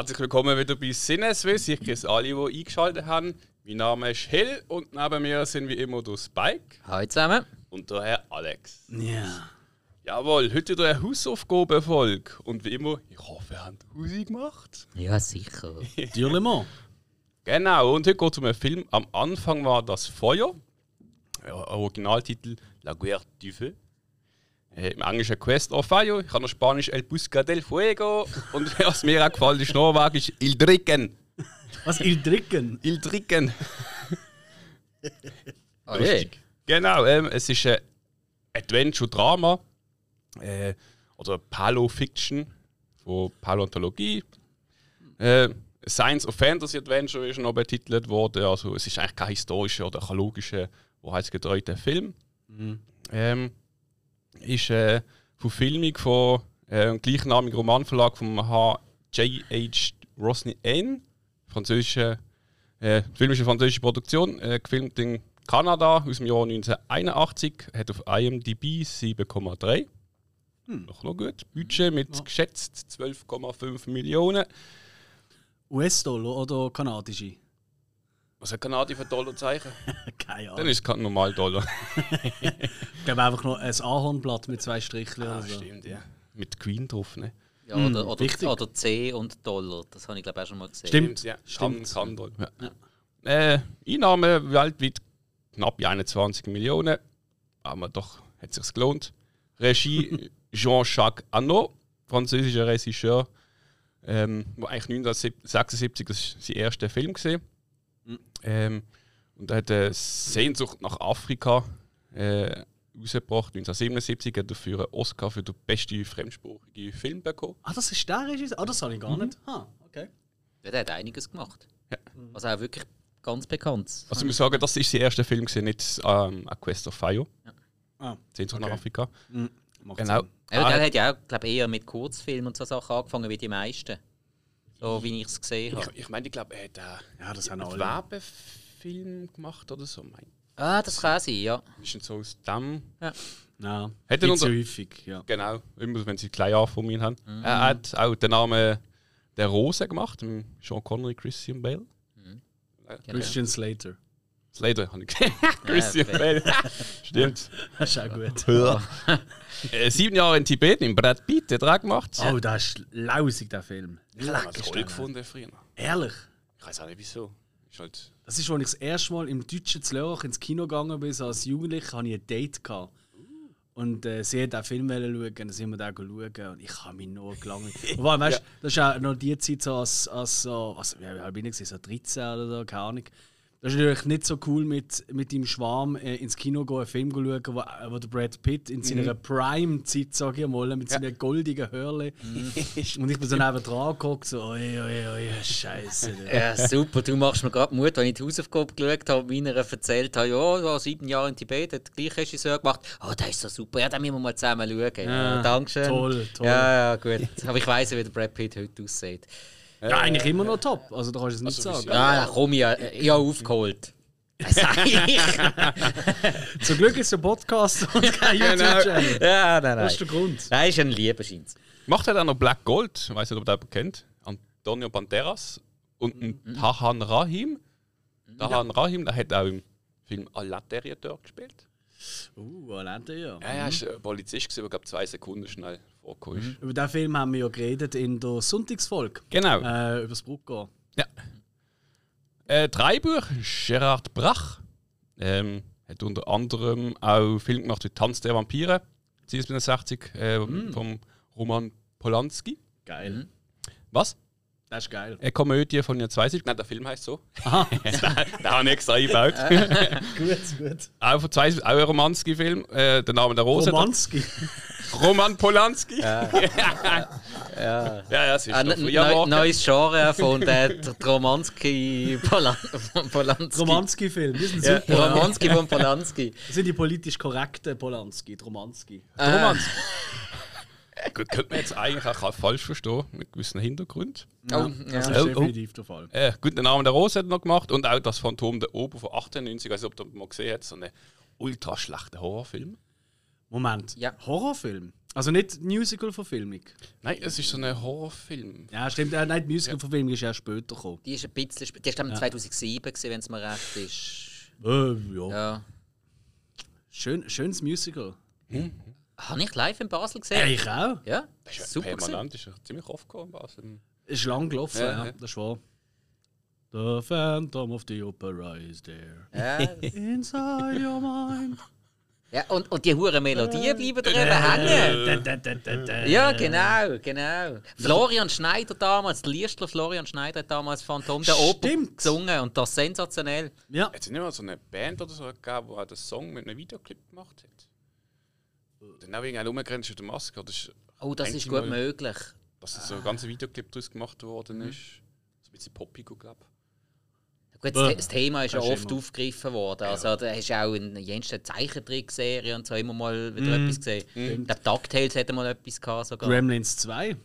Herzlich willkommen wieder bei Sinneswiss. Ich grüße alle, die eingeschaltet haben. Mein Name ist Hill und neben mir sind wie immer der Spike Hallo zusammen. und der Herr Alex. Ja. Jawohl, heute wieder eine Hausaufgabenfolge. Und wie immer, ich hoffe, ihr habt Hausi gemacht. Ja, sicher. Dürlemann. Genau, und heute geht es um einen Film. Am Anfang war das Feuer. Ja, Originaltitel La Guerre du Feu. Äh, Im Englischen Quest of Fire. Ich kann noch Spanisch El Busca del Fuego. Und was mir auch gefallen ist, Norwegisch Il Dricken. Was, Il Dricken? Il Dricken. Oh, je. Genau, ähm, es ist ein Adventure-Drama. Äh, oder Palo-Fiction von Paläontologie. Äh, Science of Fantasy Adventure ist noch betitelt worden. Also es ist eigentlich kein historischer oder archäologischer, wahrheitsgetreuter Film. Ähm, ist äh, eine von äh, einem gleichnamigen Romanverlag vom H.J.H. Rosny-N. Französische, äh, die Film ist eine französische Produktion, äh, gefilmt in Kanada aus dem Jahr 1981, hat auf IMDb 7,3. Noch, noch gut. Budget mit geschätzt 12,5 Millionen. US-Dollar oder kanadische? Was hat Kanadier für Dollarzeichen? Keine Dann Ahnung. ist es kein normal Dollar. Ich glaube einfach nur ein Ahornblatt mit zwei Strichen oder so. Stimmt, ja. Mit Queen drauf, ne? Ja, oder, oder, wichtig. oder C und Dollar. Das habe ich glaube auch schon mal gesehen. Stimmt. ja. Stimmt. Kann, kann Dollar. Ja. Äh, Einnahmen weltweit knapp 21 Millionen. Aber doch hat es sich gelohnt. Regie Jean-Jacques Annaud, französischer Regisseur. Ähm, wo eigentlich 1976 das ist sein erster Film gesehen. Ähm, und er hat eine Sehnsucht nach Afrika äh, rausgebracht. 1977 hat er für einen Oscar für den besten fremdsprachigen Film bekommen. Ah, das ist der Regisseur? Ah, das habe ich gar nicht. Ah, okay. Ja, der hat einiges gemacht. Ja. Was auch wirklich ganz bekannt ist. Also ich muss sagen, das ist sein erster Film, gewesen, nicht ähm, A Quest of Fire. Ah, Sehnsucht nach Okay. Afrika. macht Genau. Sinn. Ja, Ah, der hat ja auch glaub, eher mit Kurzfilmen und so Sachen angefangen wie die meisten. So wie ich es gesehen habe. ich, ich meine, ich glaube, er hat äh, Ja, das haben einen alle. Werbefilm gemacht oder so. Mein, Ah, das kann sein, ja. ist nicht so aus dem. Nein, Hat er unter- häufig, ja. Genau, immer wenn sie klein von mir haben. Er hat auch den Namen der Rose gemacht, mit Sean Connery, Christian Bale. Christian Slater. Slater habe ich gesehen. Christian okay. Bale. Stimmt. Das ist auch gut. äh, sieben Jahre in Tibet, im Brad Pitt, hat er auch gemacht. Oh, das ist lausig, der Film. Ich Leck, habe toll gefunden früher. Ehrlich. Ich weiß auch nicht wieso. Ist halt Das ist, als ich das erste Mal im deutschen Zlörach ins Kino gegangen bin, so als Jugendlicher, hatte ich ein Date. Gehabt. Und äh, sie hat den Film wollen schauen, dann sind wir da schauen und ich habe mich nur gelangweilt. Wobei, weißt du, das ist auch noch die Zeit so als, als so, was, wie alt bin ich, so 13 oder so, keine Ahnung. Das ist natürlich nicht so cool, mit, mit dem Schwarm äh, ins Kino gehen, einen Film schauen, wo, wo der Brad Pitt in seiner Prime-Zeit, sage ich mal, mit seinen goldigen Hörle. Und ich bin so neben dran geguckt, so, oi, oi, oi, Scheiße. Ja, super. Du machst mir gerade Mut, wenn ich die Hausaufgabe geschaut habe, meiner erzählt habe, ja, so sieben Jahre in Tibet, hat gleiche Regisseur gemacht. Oh, das ist so super. Ja, dann müssen wir mal zusammen schauen. Ja, Dankeschön. toll, toll. Ja, ja, gut. Aber ich weiss ja, wie der Brad Pitt heute aussieht. Ja, eigentlich immer noch top, also da kannst du es nicht Also, sagen. Ja, komm ich ja, ich habe aufgeholt. Sag ich. Zum Glück ist es ein Podcast und kein YouTube-Channel. ja, nein, nein. Das ist der Grund. Nein, ist ein Lieber, scheint Macht er dann noch Black Gold, ich weiß nicht, ob ihr den kennt. Antonio Banderas und ein Tahan Rahim. Tahan Rahim, der hat auch im Film Alain Terrier gespielt. Uh, Alente, ja. Ja, er war ein Polizist, gewesen, der glaub, zwei Sekunden schnell vorgekommen ist. Über diesen Film haben wir ja geredet in der Sonntagsfolge. Genau. Äh, über das Bruckgehen. Ja. Äh, Drehbuch, Gerard Brach. Ähm, hat unter anderem auch Film gemacht wie Tanz der Vampire, 1960, äh, vom Roman Polanski. Geil. Was? Das ist geil. Eine Komödie von 1972. Nein, der Film heißt so. da habe ich extra eingebaut. gut, gut. auch von zwei, auch ein Romanski-Film. Äh, der Name der Rose. Romanski. Roman Polanski. Ja, Ja. ja, es ist Ein neu, früher morgen. neues Genre von der der Romanski Polan Polanski. Romanski-Film. Die sind Ja, super. Romanski von Polanski. Das sind die politisch korrekten Polanski, Romanski. Romanski. Gut, könnte man jetzt eigentlich auch falsch verstehen, mit gewissen Hintergründen. Oh, Das ja. ist Oh, oh. definitiv der Fall. Äh, gut, den Namen der Rose hat er noch gemacht und auch das Phantom der Ober von 98, ich weiß nicht, ob ihr mal gesehen habt, so einen ultra schlechten Horrorfilm. Moment. Ja. Horrorfilm? Also nicht Musical-Verfilmung. Nein, es ist so ein Horrorfilm. Ja, stimmt. Äh, nein, die Musical-Verfilmung ist erst später gekommen. Die ist ein bisschen später. Die ist, glaube ich, 2007, wenn es mir recht ist. Äh, ja. Ja. Schön, schönes Musical. Habe ich live in Basel Ja, gesehen? ich auch. Ja, Das ist super. gewesen. permanent, ist ja ziemlich oft gekommen. Also, Ist lang gelaufen, Ja, ja, ja. das ist wahr. The Phantom of the Opera is there. Ja. Inside your mind. ja, und, und die hure Melodien bleiben da eben hängen. Da, da, da, da. Ja, genau, genau. Florian Schneider damals, der Liestler Florian Schneider hat damals Phantom der Oper gesungen und das sensationell. Ja, Hat es nicht mal so eine Band oder so gegeben, die einen Song mit einem Videoclip gemacht hat? Dann auch irgendein umgrenzt der Maske. Das ist Oh, das ist gut Mal, möglich. Dass so ein ganzer Videoclip daraus gemacht worden Mhm. ist. So ein bisschen poppig, glaube Gut, Bäh. das, Thema ist ja oft immer- aufgegriffen worden. Also, da hast du auch in jensten Zeichentrickserie und so immer mal wieder Mhm. etwas gesehen. Ich glaube, DuckTales hätte mal etwas gehabt sogar. Gremlins 2.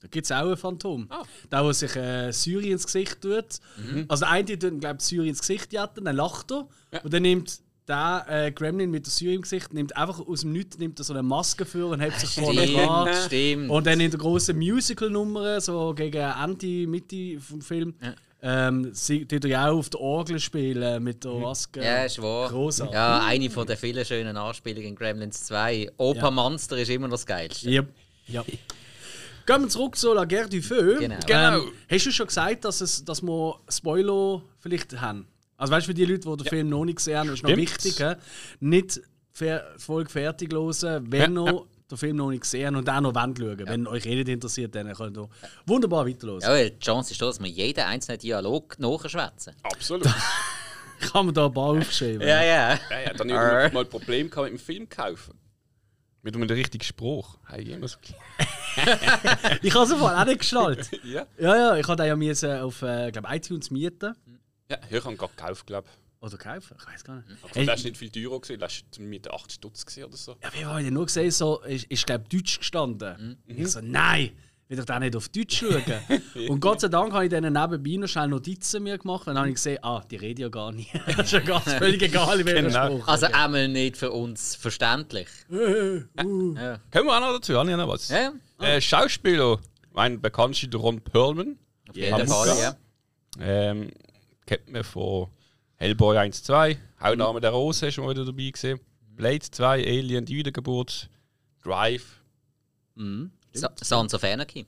Da gibt es auch ein Phantom. Ah. Der, der sich äh, Syrien ins Gesicht tut. Mhm. Also der eine tut, glaube Syrien ins Gesicht jatten, dann lacht er. Und dann nimmt der äh, Gremlin mit der Syrien im Gesicht nimmt einfach aus dem Nichts nimmt so eine Maske für und hält sich vorne dran. Stimmt, stimmt. Und dann in der großen Musical-Nummer, so gegen Ende, Mitte vom Film, ähm, sie tut er ja auch auf der Orgel spielen mit der Maske. Mhm. ja, ist wahr. Großartig. Ja, eine von den vielen schönen Anspielungen in Gremlins 2. Opa Ja. Monster ist immer noch das Geilste. Yep. Ja. Gehen wir zurück zu La Guerre du Feu. Genau. Genau. Ähm, hast du schon gesagt, dass, es, dass wir Spoiler vielleicht haben? Also weißt du, für die Leute, die den Film noch nicht gesehen haben, ist noch wichtig, hä? nicht Folge fertig hören, wenn Ja, ihr den Film noch nicht gesehen und auch noch wollt schauen. Wenn euch eh nicht interessiert, dann könnt ihr wunderbar weiterhören. Ja, die Chance ist da, dass wir jeden einzelnen Dialog nachschwätzen. Absolut. Ich habe mir da ein paar aufgeschrieben. Ja, ja. ja, ja, dann habe ich mal ein Problem gehabt mit dem Film kaufen. Mit einem richtigen Spruch. Hey, immer so. Ich habe es auch nicht geschnallt. Ja. ja, ja, ich habe den ja müssen auf äh, glaub, iTunes mieten. Ja, hier habe ich gerade gekauft, glaube ich. Oder kaufen, ich weiß gar nicht. Aber Hey, das war nicht viel teurer, gewesen. das war mit 8 Stutz oder so. Ja, wie habe ich nur gesehen, so, ist, ist glaube Deutsch gestanden. Ich so, nein, will ich dann nicht auf Deutsch schauen. und Gott sei Dank habe ich dann nebenbei noch schnell Notizen mir gemacht. Dann habe ich gesehen, ah, die reden ja gar nicht. das ist ja ganz völlig egal, wie welcher Genau. Spruch. Also einmal nicht für uns verständlich. uh. Kommen wir auch noch dazu, habe ich noch was. Ja, Äh, Schauspieler, mein bekanntester Ron Perlman. auf jeden. Fall, ja. Ähm, kennt man von Hellboy 1, 2, Hautname der Rose, ist schon mal wieder dabei gesehen. Blade 2, Alien, die Wiedergeburt, Drive. Sa- Sons of Anarchy,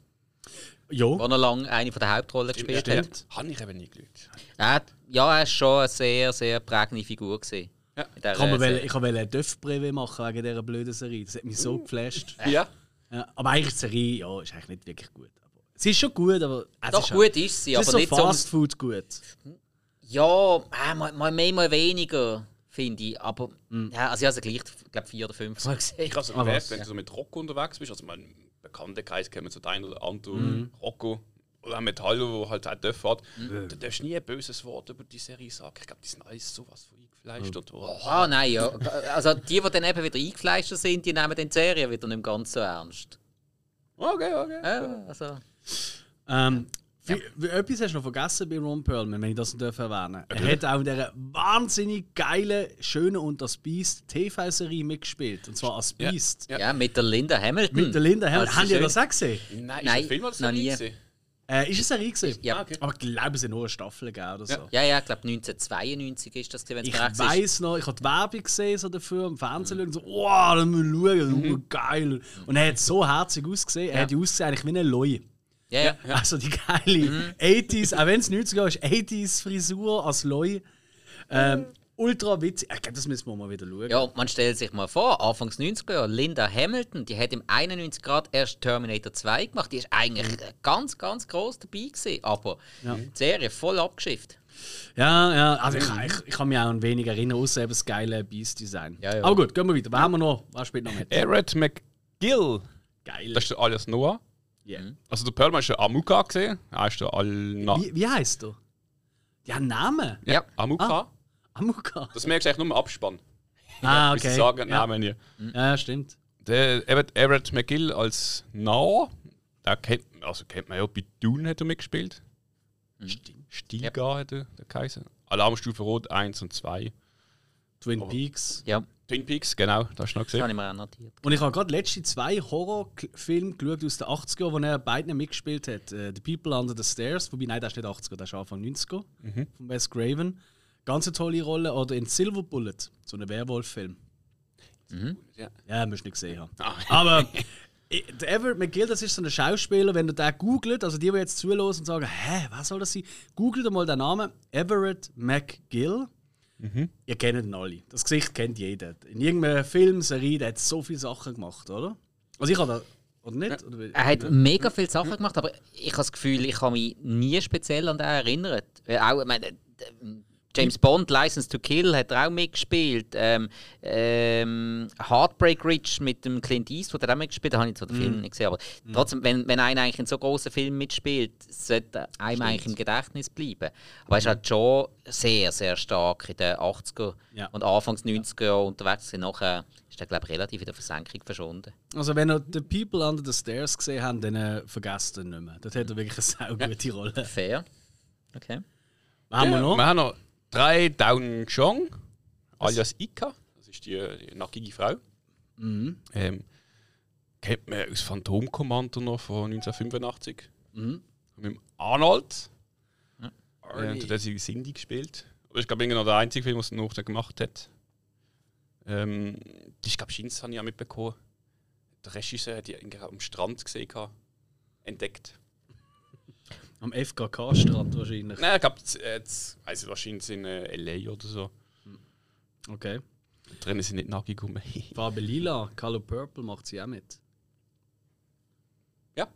Ja, wo er lange eine von der Hauptrollen gespielt hat. stimmt. Habe ich eben nie geschaut. Er hat, ja, er war schon eine sehr, sehr prägende Figur. Gewesen. Ja. In dieser Ich wollte Serie. ich wollte ein Döff-Brevet machen wegen dieser blöden Serie. Das hat mich so geflasht. Ja. Ja, aber eigentlich die Serie, ja, ist eigentlich nicht wirklich gut. Aber, sie ist schon gut, aber es Doch, ist gut ist sie, es ist aber so nicht Fast so. Food gut. Ja, äh, mal, mal mehr, mal weniger, finde ich. Aber ja, also ich habe sie gleich, glaube vier oder fünf Mal gesehen. Ich habe so Ah, gemerkt, wenn du so mit Rocco unterwegs bist, also mein Bekanntenkreis kennen so dein oder Anton, Rocco, oder Hallo, wo halt auch Döff hat, da darfst du nie ein böses Wort über die Serie sagen. Ich glaube, die sind alles sowas von eingefleischt. Und, oh, Ah, nein, ja. Also die, die dann eben wieder eingefleischt sind, die nehmen den Serie wieder nicht ganz so ernst. okay, okay. Ja, also. Ähm, wie, wie, etwas hast du noch vergessen bei Ron Perlman, wenn ich das nicht erwähnen darf. Er hat auch in dieser wahnsinnig geilen, schönen und das Beast TV-Serie mitgespielt. Und zwar als Ja. Beast. Ja. mit der Linda Hamilton. Mit der Linda Hamilton. Haben die das auch gesehen? Nein, Nein, Film so noch nie. gesehen? Äh, ist es eine Serie gewesen? Ja. Ah, okay. Aber ich glaube, es sind nur eine Staffel gegeben oder so. Ja, ja, ich glaube 1992 ist das, wenn es Ich weiß noch, ich habe die Werbung gesehen so dafür im Fernsehen und so, oh, da müssen wir schauen, Mhm. oh, geil. Und er hat so herzig ausgesehen, er hat ja ausgesehen eigentlich wie ein Loi. Ja, ja. Also die geile Mhm. 80s, auch wenn es 90er ist, 80s Frisur als Loi. Ähm, ultra witzig. Ich glaube, das müssen wir mal wieder schauen. Ja, und man stellt sich mal vor, Anfangs 90er Jahre, Linda Hamilton, die hat im 91 Grad erst Terminator 2 gemacht. Die ist eigentlich ganz, ganz groß dabei gewesen, aber die Serie voll abgeschifft. Ja, ja, also ich, ich, ich kann mich auch an wenig erinnern, außer eben das geile Beast-Design. Ja, ja. Aber gut, gehen wir weiter. Was haben wir noch? Was spielt noch mit? Eric McGill, Geil. das ist alias Noah. Yeah. Also der Perlman ist der Amuka gesehen. Er ist der Al... Wie, wie heißt du? Ja, Name? Ja. Amuka. Ah. Amuka. Das merkst du eigentlich nur im Abspann. Ah, okay. sie sagen, ja. Namen nie. ja, stimmt. Der Everett, Everett McGill als Noah, der kennt, also kennt man ja, bei Dune hat er mitgespielt. Stilgar hat er, der Kaiser. Alarmstufe Rot 1 und 2. Twin Peaks. Ja. Twin Peaks, genau, das hast du noch Das gesehen. habe ich mir auch notiert. Und ich habe gerade letzte zwei Horrorfilme geschaut aus den 80er, wo er beiden mitgespielt hat. Äh, The People Under the Stairs, wobei, nein, das ist nicht 80er, das ist Anfang 90er, von Wes Craven. Ganz eine tolle Rolle. Oder in Silver Bullet, so ein Werwolf-Film. Ja. Ja, musst du nicht gesehen haben. Ah. Aber der Everett McGill, das ist so ein Schauspieler, wenn du den googelt, also die, die jetzt zuhören und sagen, hä, was soll das sein? Googelt mal den Namen Everett McGill. Ihr kennt ihn alle. Das Gesicht kennt jeder. In irgendeinem Film, Serie, der hat so viele Sachen gemacht, oder? Also ich habe. Oder nicht? Oder, Er hat mega viele Sachen gemacht, aber ich habe das Gefühl, ich habe mich nie speziell an den erinnert. Auch, ich meine, James Bond, License to Kill, hat er auch mitgespielt. Ähm, ähm, Heartbreak Ridge mit dem Clint Eastwood hat er auch mitgespielt. Da habe ich zwar den Film nicht gesehen, aber trotzdem, wenn, wenn einer eigentlich in so großen Filmen mitspielt, sollte einem eigentlich im Gedächtnis bleiben. Aber er ist halt schon sehr, sehr stark in den 80er Ja. und Anfangs 90er Jahren unterwegs. gewesen. Nachher ist er, glaube ich, relativ in der Versenkung verschwunden. Also wenn ihr The People Under the Stairs gesehen habt, dann äh, vergesst ihn nicht mehr. Das hat er wirklich eine sehr gute Rolle. Fair. Okay. Was haben wir noch? Wir haben noch drei Down Chong, alias Ika. Das ist die, die nackige Frau. Mhm. Ähm, kennt man aus Phantom Commander noch von 1985. Mhm. Mit dem Arnold. Arnie. Äh, da hat sie Cindy gespielt. Aber ich glaube, noch der einzige Film, was er noch gemacht hat. Ähm, ich glaube, Shins habe ich auch mitbekommen. Der Regisseur hat die irgendwie am Strand gesehen, entdeckt. Am FKK-Strand wahrscheinlich. Nein, ich glaube, jetzt weiß ich wahrscheinlich in äh, LA oder so. Okay. Drinnen sind nicht nackig rum. Farbe Lila, Color Purple macht sie auch mit. ja.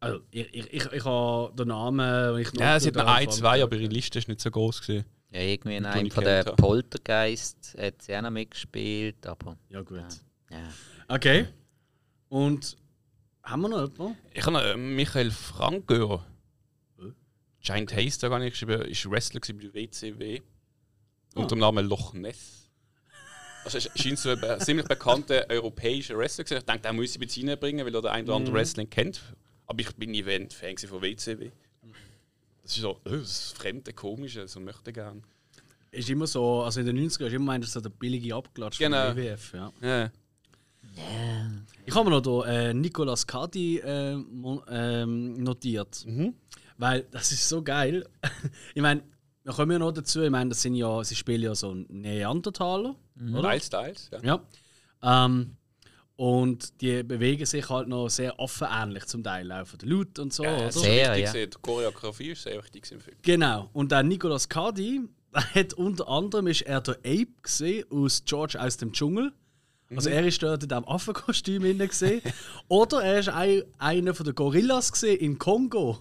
Also, ich, ich, ich, ich habe den Namen, ich Ja, es hat noch ein, zwei, aber ihre Liste ist nicht so groß gewesen. Ja, irgendwie in einem ich von den habe. Poltergeist hat sie auch noch mitgespielt, aber Ja, gut. ja. Okay. Und haben wir noch jemanden? Ich habe noch äh, Michael Franker. Äh? Giant da gar nicht geschrieben, ist Wrestler bei der WCW. Ah. Unter dem Namen Loch Ness. Also scheint so ein ziemlich bekannter europäischer Wrestler. Ich denke, den muss ich mit reinbringen, weil er der ein oder Mhm. andere Wrestling kennt. Aber ich bin nie Fan gewesen von WCW. Das ist so, äh, das Fremde, Komische, so möchte gern. Ist immer so, also in den 90ern ist immer so der billige Abklatsch Genau. von WWF. Ja. Ja. Ich habe mir noch hier, äh, Nicolas Cadi äh, ähm, notiert. Weil das ist so geil. ich meine, wir kommen ja noch dazu, ich meine, das sind ja, sie spielen ja so Neandertaler. Oder? Teils, teils. Ja. Ja. Ähm, und die bewegen sich halt noch sehr affenähnlich zum Teil, auch von der Laut und so. Ja, oder? Sehr, wichtig ja. Die Choreografie ist sehr wichtig im Film. Genau. Und der Nicolas Cadi hat unter anderem ist er der Ape gesehen aus George aus dem Dschungel. Also er ist dort in diesem Affenkostüm gesehen. Oder er ist ein, einer von den Gorillas gesehen in Kongo.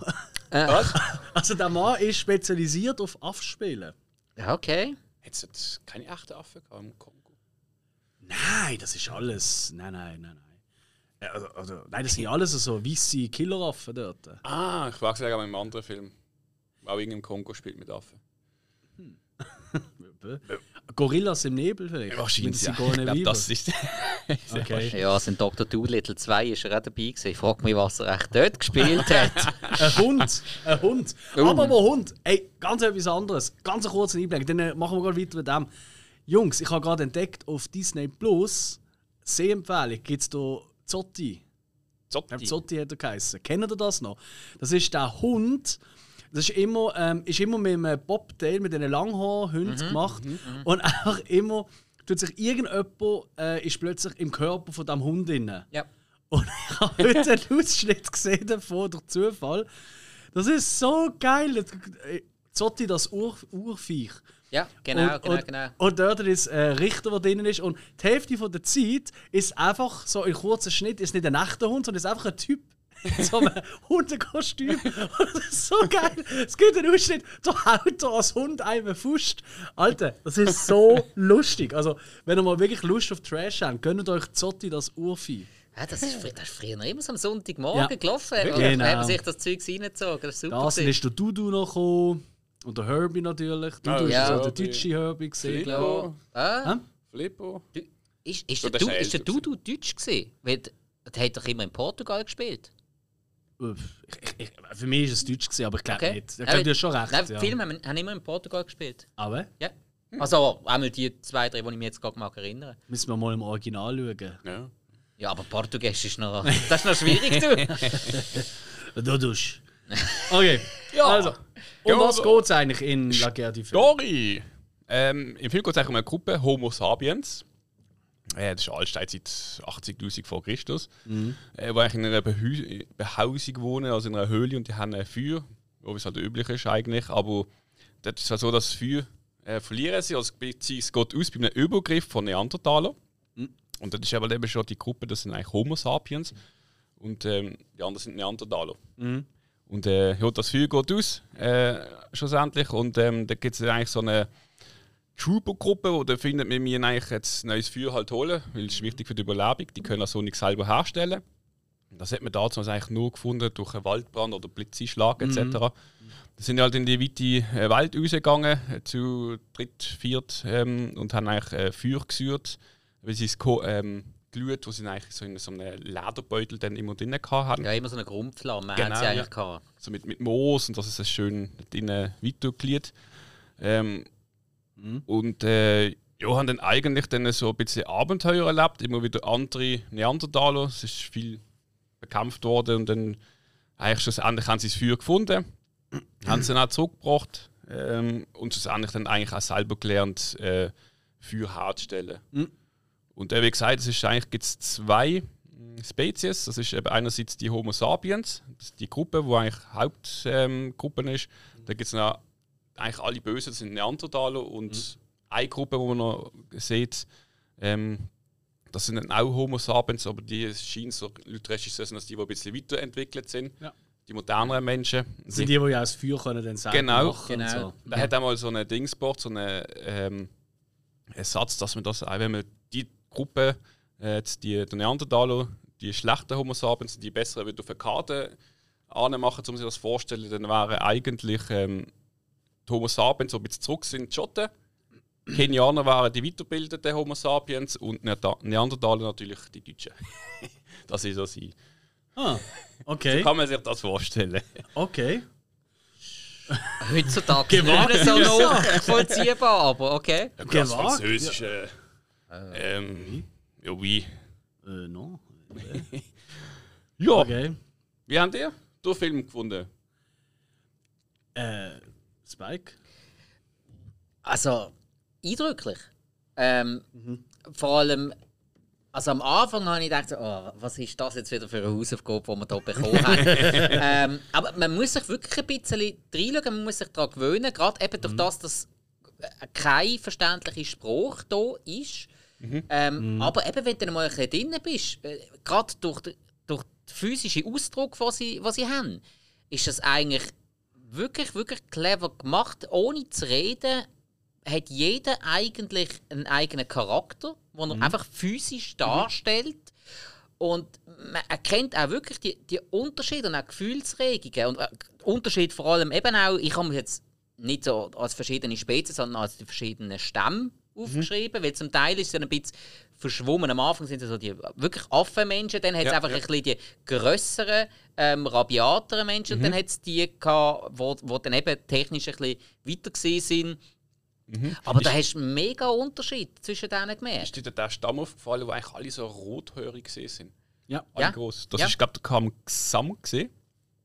Was? Also der Mann ist spezialisiert auf Affenspielen. Ja, okay. Hat es jetzt keine echten Affen gehabt im Kongo? Nein, das ist alles. Nein, nein, nein, nein. Ja, Also, also, nein, das sind alles so weisse Killeraffen dort. Ah, ich war gesagt, aber im anderen Film. Auch irgendwie im Kongo spielt mit Affen. Gorillas im Nebel vielleicht. Mit ja. Ich glaube, das ist. Okay. Ja, also in Dr. Doolittle 2 ist er auch dabei gewesen. Ich frage mich, was er echt dort gespielt hat. Ein Hund, ein Hund. Oh. Aber wo Hund? Ey, ganz etwas anderes. Ganz einen kurzen Einblick. Dann äh, machen wir gerade weiter mit dem. Jungs, ich habe gerade entdeckt auf Disney Plus Sehempfehlung gibt es da Zotti. Zotti. Zotti hat er geheißen. Kennt ihr das noch? Das ist der Hund. Das ist immer, ähm, ist immer mit einem Bobtail, mit einem Langhaarhund gemacht. Und einfach immer tut sich irgendjemand äh, ist plötzlich im Körper von diesem Hund drin. ja. Und ich habe heute einen Ausschnitt gesehen davon, durch Zufall. Das ist so geil. Äh, Zotti, das Ur Urviech. Ja, genau, und, genau, und, genau. Und dort ist ein Richter, der drin ist. Und die Hälfte von der Zeit ist einfach so in kurzen Schnitt, ist nicht ein echter Hund, sondern ist einfach ein Typ. In so einem Hundekostüm. Und das ist so geil. Es gibt einen Ausschnitt, da haut er als Hund einem Fust. Alter, das ist so lustig. Also, wenn ihr mal wirklich Lust auf Trash habt, gönnt euch Zotti das Urvieh. Ja, das, ist, das ist früher immer so am Sonntagmorgen Ja. gelaufen. Genau. dann hat man sich das Zeug reingezogen. Das ist super. Das gewesen. ist der Dudu noch gekommen. Und der Herbie natürlich. Dudu Ah, ist ja. so der Herbie. deutsche Herbie gesehen. Flippo. Ah, Hä? Flippo. du, ist, ist, So, der du, ist ist der Dudu deutsch gewesen? Weil der der hat doch immer in Portugal gespielt. Uff, Ich, ich, für mich ist es deutsch gewesen, aber ich glaube Okay. nicht. Ich glaube, du hast schon recht. Nein, ja. Filme haben, haben immer in Portugal gespielt. Aber Ja. Also einmal die zwei, drei, die ich mich jetzt gerade mag erinnern. Müssen wir mal im Original schauen. Ja. Ja, aber Portugiesisch ist noch, das ist noch schwierig, du. Du dusch. Okay, Ja. also. Um Ja, was geht es eigentlich in La Guerre du Feu? Story! Ähm, Im Film geht es eigentlich um eine Gruppe Homo sapiens. Äh, das ist Altsteit seit 80.000 vor Christus. Äh, die eigentlich in einer Behü Behausung wohnen, also in einer Höhle und die haben ein Feuer, wie es halt üblich ist eigentlich. Aber das ist halt so, dass das Feuer äh, verlieren sie, also es geht aus bei einem Übergriff von Neandertalern. Und das ist aber eben schon die Gruppe, das sind eigentlich Homo sapiens. Und ähm, die anderen sind Neandertaler. Und äh, ja, das Feuer geht aus, äh, schlussendlich. Und ähm, da gibt es eigentlich so eine Trooper-Gruppe, wo da findet wir müssen eigentlich jetzt ein neues Feuer halt holen, weil es ist wichtig für die Überlebung. Die können das so nicht selber herstellen. Das hat man damals eigentlich nur gefunden durch einen Waldbrand oder Blitzeinschlag etc. Da sind halt in die weite äh, Welt rausgegangen, äh, zu dritt, viert, ähm, und haben eigentlich äh, Feuer gesucht, weil sie es ähm, glüht, wo sie eigentlich so in so einem Lederbeutel dann immer drin hatten. Ja, immer so eine Grundflamme Genau, sie eigentlich ja. gehabt. so mit, mit Moos und dass es es schön drinnen weiterglied. Ähm, Und äh, ja, haben dann eigentlich dann so ein bisschen Abenteuer erlebt, immer wieder andere Neandertaler. Es ist viel bekämpft worden und dann eigentlich schlussendlich haben sie das Feuer gefunden, haben es dann auch zurückgebracht ähm, und schlussendlich dann eigentlich auch selber gelernt, äh, Feuer herzustellen. Und äh, wie gesagt, es ist eigentlich gibt's zwei mh, Spezies. Das ist eben einerseits die Homo sapiens, das ist die Gruppe, die eigentlich Hauptgruppe ähm, ist. Da gibt es noch eigentlich alle Bösen, sind Neandertaler und eine Gruppe, die man noch sieht, ähm, das sind dann auch Homo sapiens, aber die scheinen so Leute recherchieren, dass die, die ein bisschen weiterentwickelt sind. Ja. Die moderneren Menschen. Das sind die, die ja das Feuer können dann selber Genau. Genau. so. Da hat einmal so ein Dingsboard, so einen ähm, Ersatz, dass man das, auch wenn man die Gruppe, äh, jetzt die, die Neandertaler, die schlechten Homo sapiens, die besseren wieder auf eine Karte anmachen, um sich das vorzustellen, dann wären eigentlich ähm, Homo sapiens, die ein bisschen zurück sind, die Schotten. Kenianer wären die weiterbildeten Homo sapiens und Neanderta- Neandertaler natürlich die Deutschen. das ist so sein. Ah, okay. Kann man sich das vorstellen? Okay. Heutzutage nicht mehr so nachvollziehbar, aber okay. Das Gewagt, französische. Ähm, ja, wie? Äh, no. Ja, Okay. wie habt ihr den Film gefunden? Äh, Spike? Also, eindrücklich. Ähm, Vor allem, also am Anfang habe ich gedacht, oh, was ist das jetzt wieder für eine Hausaufgabe, die wir hier bekommen haben. ähm, aber man muss sich wirklich ein bisschen reinschauen, man muss sich daran gewöhnen, gerade eben durch das, dass äh, kein verständlicher Spruch da ist. Ähm, Aber eben, wenn du mal ein bisschen drin bist, äh, gerade durch, den- durch den physischen Ausdruck, den sie, was sie haben, ist das eigentlich wirklich, wirklich clever gemacht. Ohne zu reden, hat jeder eigentlich einen eigenen Charakter, den er einfach physisch darstellt. Und man erkennt auch wirklich die, die Unterschiede und auch Gefühlsregungen. Und äh, Unterschied vor allem eben auch, ich habe mir jetzt nicht so als verschiedene Spezies, sondern als die verschiedenen Stämme aufgeschrieben, weil zum Teil ist es ein bisschen verschwommen. Am Anfang sind es so die wirklich Affenmenschen, dann hat es Ja, einfach ja. ein bisschen die grösseren, ähm, rabiateren Menschen und dann hat es die gehabt, wo, wo dann eben technisch ein bisschen weiter sind. Aber da hast du einen mega Unterschied zwischen denen gemerkt. Ist dir der Stamm aufgefallen, wo eigentlich alle so rothörig gesehen sind? Ja. Alle Ja. groß. Das Ja. ist, glaube ich, der kam Gesam gesehen.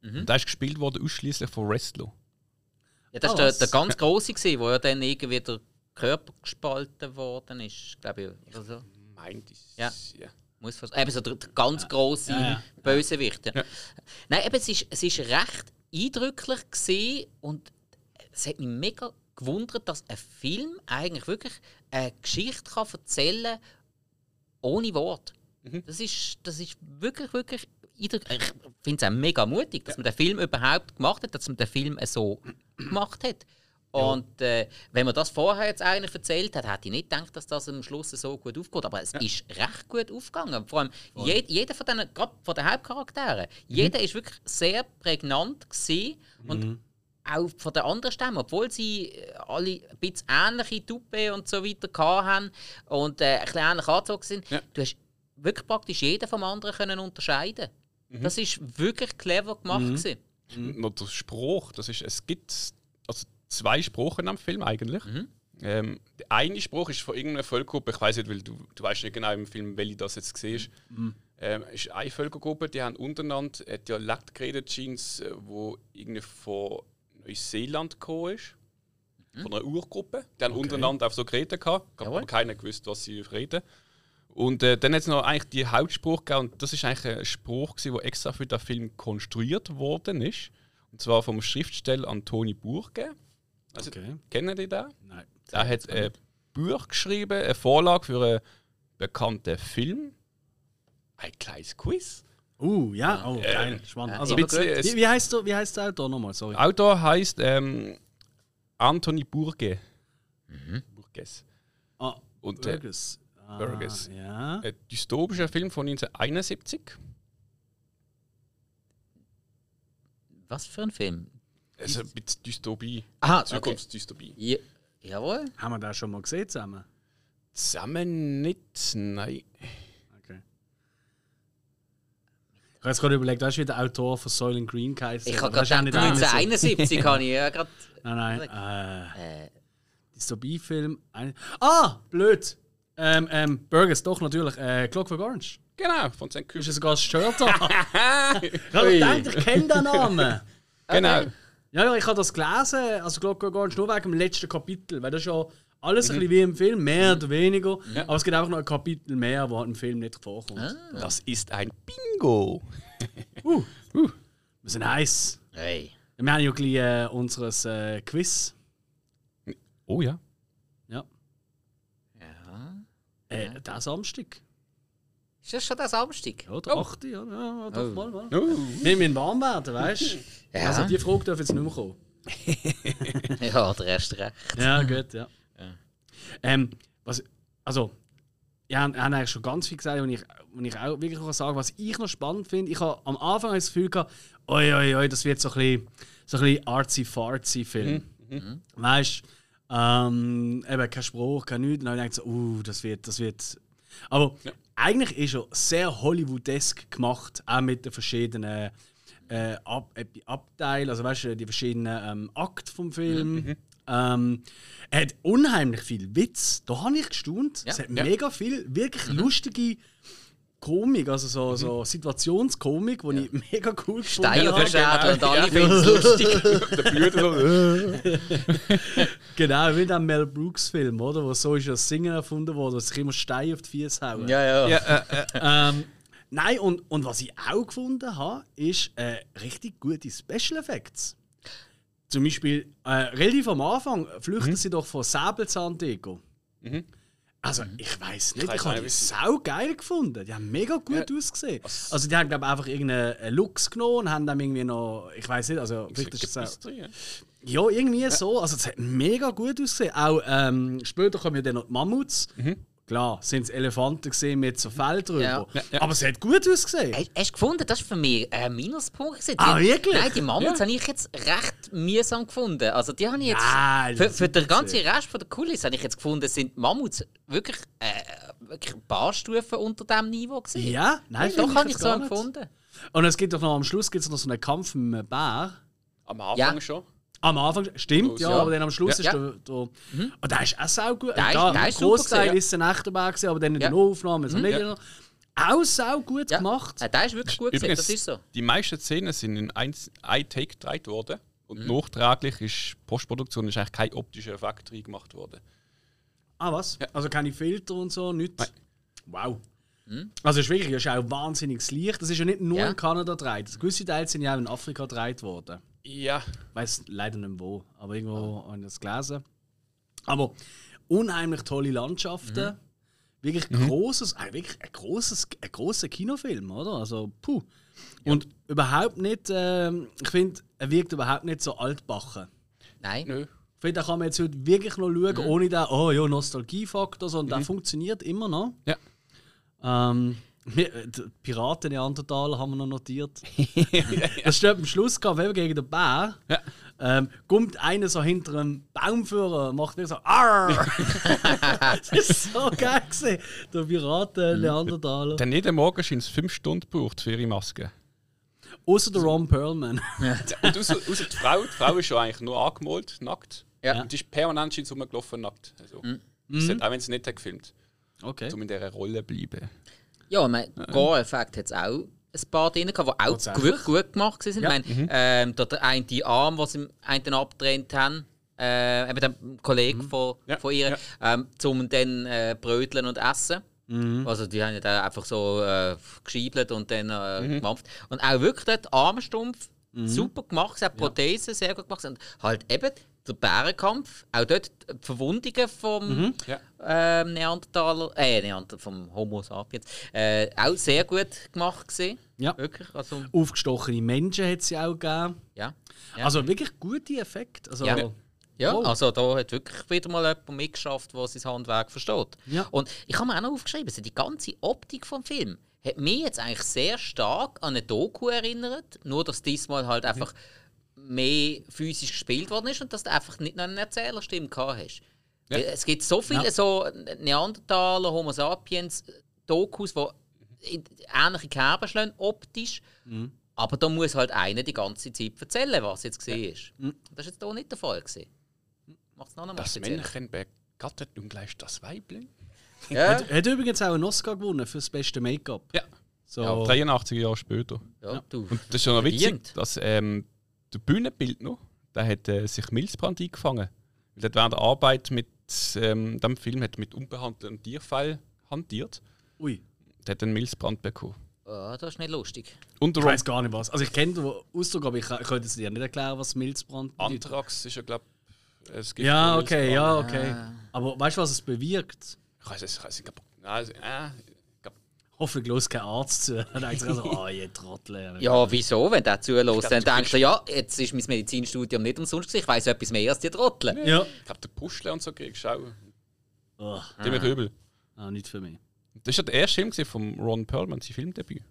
Der ist gespielt worden ausschließlich von Wrestler. Ja, das war der, was? der ganz große, gewesen, wo ja dann irgendwie der Körper gespalten worden ist, glaube ich. Oder so. Meint ich. Ja. ja. Muss fast, eben so der, der ganz große Ja, ja. Bösewicht. Ja. Ja. Nein, eben, es ist, es ist recht eindrücklich gesehen und es hat mich mega gewundert, dass ein Film eigentlich wirklich eine Geschichte kann erzählen ohne Wort. Das, ist, das ist wirklich, wirklich eindrücklich. Ich finde es auch mega mutig, dass man den Film überhaupt gemacht hat, dass man den Film so gemacht hat. Und äh, wenn man das vorher jetzt eigentlich erzählt hat, hätte ich nicht gedacht, dass das am Schluss so gut aufgeht. Aber es ist recht gut aufgegangen. Vor allem je, jeder von den, gerade von den Hauptcharakteren, jeder ist wirklich sehr prägnant gewesen und auch von den anderen Stämmen, obwohl sie äh, alle ein bisschen ähnliche Tuppe und so weiter hatten und äh, ein bisschen ähnlich angezogen sind, Ja. du hast wirklich praktisch jeden vom anderen können unterscheiden. Das ist wirklich clever gemacht. gewesen. Noch der Spruch, das ist, es gibt zwei Sprachen am Film eigentlich. Ähm, der eine Spruch ist von irgendeiner Völkergruppe, ich weiß nicht, weil du, du weißt nicht genau im Film, welche das jetzt gesehen ist. Ähm, ist eine Völkergruppe, die haben untereinander äh, Dialekt geredet, Jeans, äh, wo irgendwie von Neuseeland gekommen ist. Von einer Urgruppe. Die haben untereinander auch so geredet gehabt. Aber keiner gewusst, was sie reden. Und äh, dann hat es noch eigentlich die Hauptspruch gegeben, und das ist eigentlich ein Spruch, der extra für den Film konstruiert worden ist. Und zwar vom Schriftsteller Antoni Burge. Also, Okay. Kennen die den? Nein. Er hat ein Buch geschrieben, eine Vorlage für einen bekannten Film. Ein kleines Quiz. Uh, ja, oh, geil, spannend. ja, Also, bisschen, wie, wie heißt der, wie heißt der Autor nochmal? Sorry. Autor heißt ähm, Anthony Burge. Burges. Ah, Und, äh, Burgess. Ah, Burgess. Ja. Ein dystopischer Film von 1971. Was für ein Film? Also ein bisschen Dystopie. Aha, okay. Zukunftsdystopie. Ja, jawohl. Haben wir das schon mal gesehen zusammen? Zusammen nicht, nein. Okay. Ich habe jetzt gerade überlegt, weißt du, wie der Autor von Soylent Green geheißen Ich habe das gerade ist auch nicht 1971 habe ich ja gerade. Nein, nein. Äh, Äh, Dystopie-Film. Ah, blöd. Ähm, ähm, Burgess, doch, natürlich. Äh, Clockwork Orange. Genau, von St. Ist Kühl. ja sogar das Shirt da. ich habe gedacht, ich kenne den Namen. Genau. Ja, ja, ich habe das gelesen, also Clockwork Orange, nur wegen dem letzten Kapitel. Weil das ist ja alles ein bisschen wie im Film, mehr oder weniger. Aber es gibt auch noch ein Kapitel mehr, wo halt im Film nicht vorkommt. Das ist ein Bingo. Uh. Wir sind heiß. hey. Wir haben ja gleich äh, unseres äh, Quiz. Oh ja. Ja. Ja. Äh, der Samstag. Ist das schon der Samstag? Ja, der 8. Ja, ja, doch Oh. mal, mal. Oh. Wir müssen warm werden, weißt du? Ja. Also die Frage darf jetzt nicht mehr kommen. Ja, der erste recht. Ja, gut, ja. Ja. Ähm, was, also, ja, haben eigentlich schon ganz viel gesagt, und ich, und ich auch wirklich kann sagen, was ich noch spannend finde. Ich habe am Anfang das Gefühl gehabt, oi, oi, oi, das wird so ein bisschen, so ein bisschen artsy-fartsy Film. Weißt du, ähm, eben kein Spruch, kein nichts. Und dann habe ich gedacht, so, uh, das wird, das wird. Aber eigentlich ist er sehr Hollywoodesk gemacht, auch mit den verschiedenen äh, Ab äh, Abteilen, also weißt du, die verschiedenen ähm, Akte vom Film. Ähm, er hat unheimlich viel Witz. Da habe ich gestaunt. Ja. Es hat Ja. mega viel wirklich lustige Komik, also so, so Situationskomik, die ich mega cool gefunden Stein auf den habe. Schädel und alle finden es lustig. Der so. Genau, wie der Mel Brooks Film, oder? Wo so ist das Singen erfunden worden, dass sich immer Steine auf die Füße hauen. Ja, ja. Ja, äh, äh, Ähm, nein, und, und was ich auch gefunden habe, ist äh, richtig gute Special Effects. Zum Beispiel, äh, relativ am Anfang flüchten Mhm. sie doch von Säbelzahndeko. Also, ich weiß nicht, Ich habe auch die sau geil gefunden. Die haben mega gut ausgesehen. Was- Also, die haben, glaube ich, einfach irgendeinen Lux genommen und haben dann irgendwie noch, ich weiß nicht, also, vielleicht ist es auch, drin, ja. ja, irgendwie so. Also, es hat mega gut ausgesehen. Auch ähm, später kommen ja dann noch die Mammuts. Mhm. Klar, sind es Elefanten gesehen mit so Fell drüber. Ja. Ja, ja. Aber es hat gut ausgesehen. Hast hast du gefunden, das war für mich ein Minuspunkt. gewesen. Ah, Die- wirklich? Nein, die Mammuts habe ich jetzt recht mühsam gefunden. Also die habe ich jetzt... Nein, für, für den ganzen. Rest von der Kulisse habe ich jetzt gefunden, sind Mammuts wirklich, äh, wirklich ein paar Stufen unter diesem Niveau gewesen. Ja, nein, Doch habe ich so nicht. empfunden. Und es gibt doch noch am Schluss gibt's noch so einen Kampf mit einem Bär. Am Anfang Ja. schon. Am Anfang, stimmt, Schluss, ja, ja. aber dann am Schluss Ja. ist der. der Und der ist auch sau gut. Der ist- Klar, der ist Großteil gewesen, ja. ist ein echter Bär, gewesen, aber dann in Ja. den Aufnahmen, so Medien Ja. noch. Auch sau gut Ja. gemacht. Äh, der ist wirklich gut Übrigens, das ist so. die meisten Szenen sind in ein, ein Take gedreht worden. Und Mhm. nachträglich ist Postproduktion ist eigentlich kein optischer Effekt drin gemacht worden. Ah, was? Also keine Filter und so, nichts. Wow. Hm? Also es ist wirklich, es ist auch wahnsinniges Licht. Das ist ja nicht nur Ja. in Kanada gedreht. Gewisse Teile sind ja auch in Afrika gedreht worden. Ja. Ich weiß leider nicht mehr wo, aber irgendwo habe ich das gelesen. Aber unheimlich tolle Landschaften. Mhm. Wirklich großes, äh, wirklich ein großes, ein großer Kinofilm, oder? Also puh. Und überhaupt nicht, ähm, ich finde, er wirkt überhaupt nicht so altbachen. Nein. Nö. Ich finde, da kann man jetzt heute wirklich noch schauen, Mhm. ohne den, oh ja, Nostalgiefaktor, sondern der funktioniert immer noch. Ja. Ähm, äh, Piraten Neandertaler haben wir noch notiert. das steht am Schluss gehabt, wenn wir gegen den Bär. Ja. Ähm, kommt einer so hinter einem Baumführer und macht wieder so Arr! das ist so geil gewesen. Der Piraten Neandertaler. Dann jeden Morgen scheint es fünf Stunden gebraucht für ihre Maske. Außer der Ron Perlman. Und außer, außer die Frau, die Frau ist schon eigentlich nur angemalt, nackt. Ja. Und die ist permanent schon rumgelaufen nackt. Also, das hat, auch wenn sie nicht hat gefilmt Okay. um in dieser Rolle bleiben. Ja, mein Gore-Effekt hat es auch ein paar drin gehabt, die auch gut, gut gemacht waren. Ja. Ich meine, ähm, da der eine Arm, den sie einen abgetrennt haben, äh, eben der Kollege von, Ja, von ihr, ja. ähm, zum dann äh, bröteln und essen. Also die haben ja da einfach so äh, geschiebelt und dann äh, gemampft. Und auch wirklich dort Armstumpf, super gemacht, auch Prothesen sehr gut gemacht. Und halt eben der Bärenkampf, auch dort die Verwundungen vom Ja. ähm, Neandertaler, äh, Neander, vom Homo sapiens, äh, auch sehr gut gemacht gesehen. Ja. Wirklich, also, Aufgestochene Menschen hat es ja auch gegeben. ja. Ja. Also wirklich gute Effekte. Also, Ja. Ja, Oh. also da hat wirklich wieder mal jemand mitgeschafft, der sein Handwerk versteht. Ja. Und ich habe mir auch noch aufgeschrieben, also die ganze Optik vom Film hat mich jetzt eigentlich sehr stark an eine Doku erinnert, nur dass diesmal halt einfach mehr physisch gespielt worden ist und dass du einfach nicht noch eine Erzählerstimme gehabt hast. Ja. Es gibt so viele Ja. so Neandertaler, Homo sapiens Dokus, die in ähnliche Kerben schlagen, optisch. Mhm. Aber da muss halt einer die ganze Zeit erzählen, was jetzt gesehen ist. Mhm. Das ist jetzt hier nicht der Fall. Gewesen. Macht es noch einmal Das speziell. Männchen begattet nun gleich das Weibling. Ja, Hat, hat übrigens auch einen Oscar gewonnen für das beste Make-up. Ja. So, Ja, 83 Jahre später. ja, du. Und das ist ja noch witzig, dass ähm, der Bühnenbildner, der hat äh, sich Milzbrand eingefangen. Weil er hat während der Arbeit mit ähm, dem Film hat mit unbehandeltem Tierfall hantiert. ui. Der hat einen Milzbrand bekommen. Oh, das ist nicht lustig. Und Ich weiß gar nicht was. Also ich kenne den Ausdruck, aber ich, ich könnte es dir nicht erklären, was Milzbrand bedeutet. Anthrax ist ja, glaube es gibt Ja, okay, ja, Milzbrand. okay. Aber weißt du, was es bewirkt? Ich weiß es, ich weiß nicht. also, äh, Hoffentlich los kein Arzt zu. Dann denkt sich so, ah, ihr Trottel. Ja, wieso? Wenn der zulässt, dann denkst du, ja, jetzt ist mein Medizinstudium nicht umsonst. Ich weiss etwas mehr als die Trottel. Ja. ich glaube, der Puschle und so kriegst du auch Oh, ziemlich übel. ah, nicht für mich. Das war ja der erste Film von Ron Perlman, sein Filmdebüt.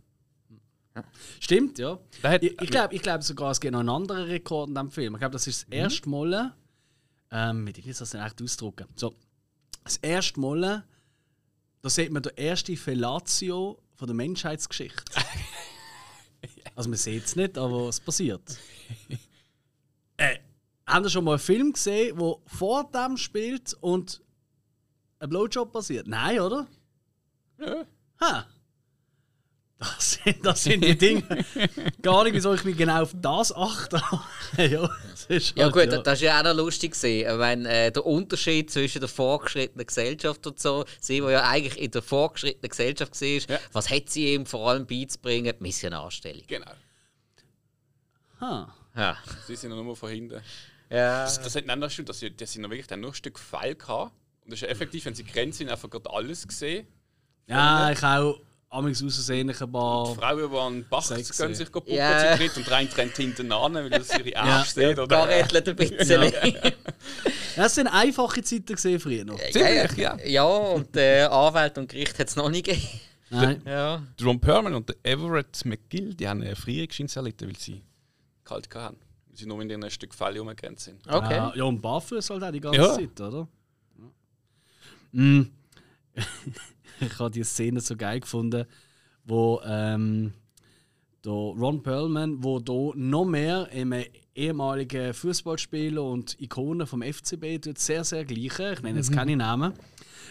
Stimmt, ja. Hat, Ich, ich glaube ich glaub sogar, es gibt noch einen anderen Rekord in diesem Film. Ich glaube, das ist das erste Mal. Ähm, wie muss ich das denn echt ausdrücken? So, das erste Mal, da sieht man der erste Fellatio von der Menschheitsgeschichte. also, man sieht es nicht, aber es passiert. äh, haben Sie schon mal einen Film gesehen, der vor dem spielt und ein Blowjob passiert? Nein, oder? Ja. Ha! Das sind, das sind die Dinge. Gar nicht, wieso ich mich genau auf das achte. ja, das ist Ja halt, gut, das war ja auch noch lustig. Gewesen. Ich meine, äh, der Unterschied zwischen der vorgeschrittenen Gesellschaft und so, sie, die ja eigentlich in der vorgeschrittenen Gesellschaft war, Ja. was hat sie ihm vor allem beizubringen? Die Missionarstellung. Genau. Ha. Ja. Sie sind ja nur von hinten. ja. Das, das hat dann stimmt, dass sie, dass sie noch wirklich nur ein Stück Pfeil hatten. Und das ist ja effektiv, wenn sie grenzt sind, einfach gerade alles gesehen. Ja, ich auch amigs aussehen ein paar. Frauen, die an Bach gehen, sich puppen Ja. zu dritt und der eine rennt hinten an, weil das ihre Ja. Arsch. Da Oder? rätselt ein bisschen. Ja, es sind einfache Zeiten gesehen früher noch. Ziemlich, ja. ja, und äh, Anwalt und Gericht hat es noch nicht gegeben. Nein. Ja. Der Ron Perlman und der Everett McGill, die haben eine Frierungsschins erlitten, weil sie kalt hatten. Weil sie nur in ihrem Stück Pfeil umgegrenzt sind. Okay. Ja, ja, und barfuß halt auch die ganze Ja. Zeit, oder? Ja. Mm. ich habe die Szene so geil gefunden, wo ähm, Ron Perlman, wo da noch mehr einem ehemaligen Fußballspieler und Ikone vom FCB tut sehr sehr gleiche. Ich nenne jetzt keine Namen,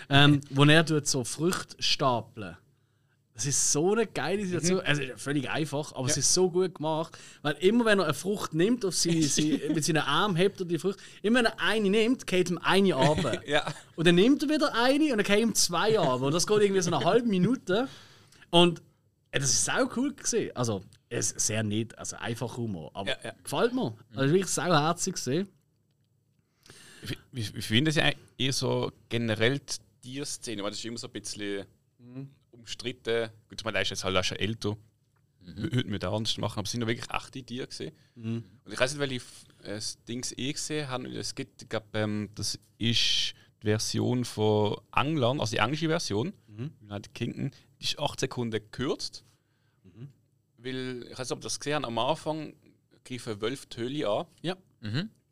ähm, wo er tut so Früchte stapeln. Das ist so eine geile Situation. Also völlig einfach, aber es ist so gut gemacht. Weil immer wenn er eine Frucht nimmt, auf sie, sie, mit seinen Armen hebt er die Frucht, immer wenn er eine nimmt, geht ihm eine ab. Ja. Und dann nimmt er wieder eine und dann geht ihm zwei ab. Und das geht irgendwie so eine halbe Minute. Und äh, das ist auch cool gesehen. Also, es ist sehr nett, also einfach Humor. Aber Ja, ja. gefällt mir. Also wirklich sau herzig gesehen. Wie, wie, wie finden Sie eigentlich eher so generell die Tierszene? Weil das ist immer so ein bisschen umstritten. Gut, ich meine, der ist jetzt halt auch schon älter. Mhm. Heute müssen wir anders machen, aber es sind ja wirklich echte Tiere gesehen. Und ich weiß nicht, welche äh, das Dings eh gesehen haben. Es gibt, ich glaube, ähm, das ist die Version von England, also die englische Version, United Kingdom, die ist 8 Sekunden gekürzt. Weil, ich weiß nicht, ob das gesehen habt, am Anfang greifen Wölfe die Höhle an. Ja.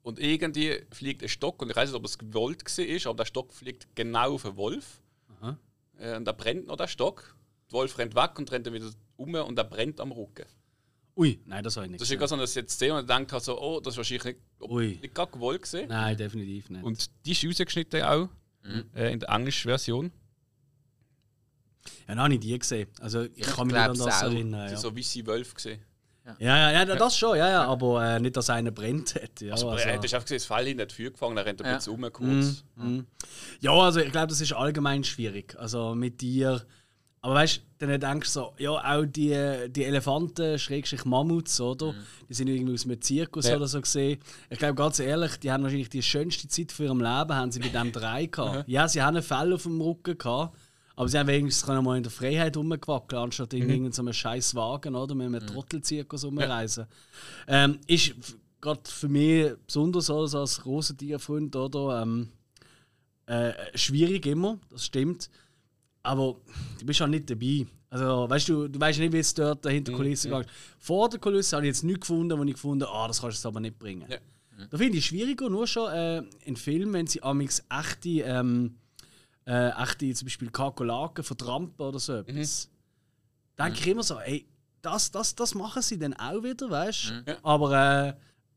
Und irgendwie fliegt ein Stock, und ich weiß nicht, ob es gewollt war, aber der Stock fliegt genau auf den Wolf. Äh, und da brennt noch der Stock. Der Wolf rennt weg und rennt dann wieder um und er brennt am Rücken. Ui, nein, das habe ich nicht. Das ist ja so, dass ich jetzt sehe und denke so, oh, das ist wahrscheinlich nicht, Ui. nicht gerade gewollt gesehen. Nein, definitiv nicht. Und die ist rausgeschnitten auch Mhm. äh, in der englischen Version. ja, nein, habe ich die gesehen. Also ich, Ich kann mich nicht an das auch. erinnern. Ja. So weiße Wölfe gesehen. Ja, ja, ja, das schon, ja, ja, aber äh, nicht, dass einer brennt hat. Ja, Also, also, er hat einfach gesehen, das Fall hinter die Feuer gefangen, er rennt ein Ja. bisschen um kurz. Mhm. ja, also ich glaube, das ist allgemein schwierig. Also mit dir. Aber weißt du, dann denkst du so, ja, auch die, die Elefanten, Schrägstrich Mammuts, oder? Die sind irgendwie aus einem Zirkus Ja. oder so gesehen. Ich glaube, ganz ehrlich, die haben wahrscheinlich die schönste Zeit für ihrem Leben, haben sie bei dem drei gehabt. Ja, sie haben einen Fell auf dem Rücken gehabt. Aber sie haben wenigstens können mal in der Freiheit rumgewackelt, anstatt in irgendeinem scheiß Wagen oder mit einem Trottelzirkus rumreisen. Ähm, ist gerade für mich besonders oder, so als Rosentierfreund oder ähm, äh, schwierig immer, das stimmt. Aber du bist auch nicht dabei. Also, weißt du, du weißt nicht, wie es dort hinter der Kulisse geht. Vor der Kulisse habe ich jetzt nichts gefunden, wo ich gefunden ah, das kannst du jetzt aber nicht bringen. Ja. Da finde ich es schwieriger, nur schon äh, in Filmen, wenn sie amix echte, ähm, äh, echte zum Beispiel Kakolaken vertrampen oder so etwas. Denke ich immer so, ey, das, das, das machen sie dann auch wieder, weißt du? Ja. Aber äh,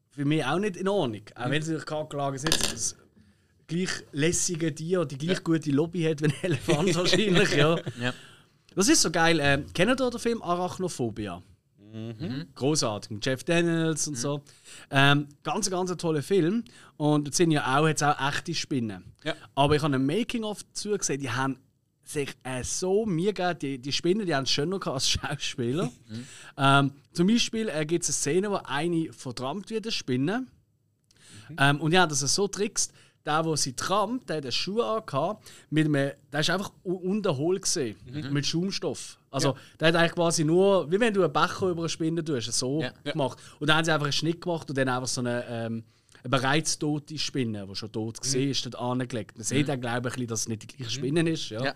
für mich auch nicht in Ordnung. Auch wenn sie durch Kakelaken sitzen, das gleich lässige Tier, die gleich gute Lobby hat wie ein Elefant wahrscheinlich, ja. Ja. Das ist so geil. Ähm, kennt ihr den Film Arachnophobia? Großartig, mit Jeff Daniels und so. Ähm, ganz, ganz ein toller Film. Und jetzt sind ja auch, hat's auch echte Spinnen. Ja. Aber ich habe ein Making-of dazu gesehen, die haben sich äh, so mir gegeben, die, die Spinnen, die haben es schöner gehabt als Schauspieler. ähm, zum Beispiel äh, gibt es eine Szene, wo eine vertrampt wird, eine Spinne. Ähm, und ja, das ist so trickst. Der, der sie trampt, der hat einen Schuh angehabt, mit einem, der ist einfach unterholt gesehen, mit Schaumstoff. Also, der hat eigentlich quasi nur, wie wenn du einen Becher über eine Spinne tust, so Ja. gemacht. Und dann haben sie einfach einen Schnitt gemacht und dann einfach so eine, ähm, eine bereits tote Spinne, die schon tot gesehen ist, dort angelegt. Man sieht dann, glaube ich, dass es nicht die gleiche Spinne ist. Ja. Ja.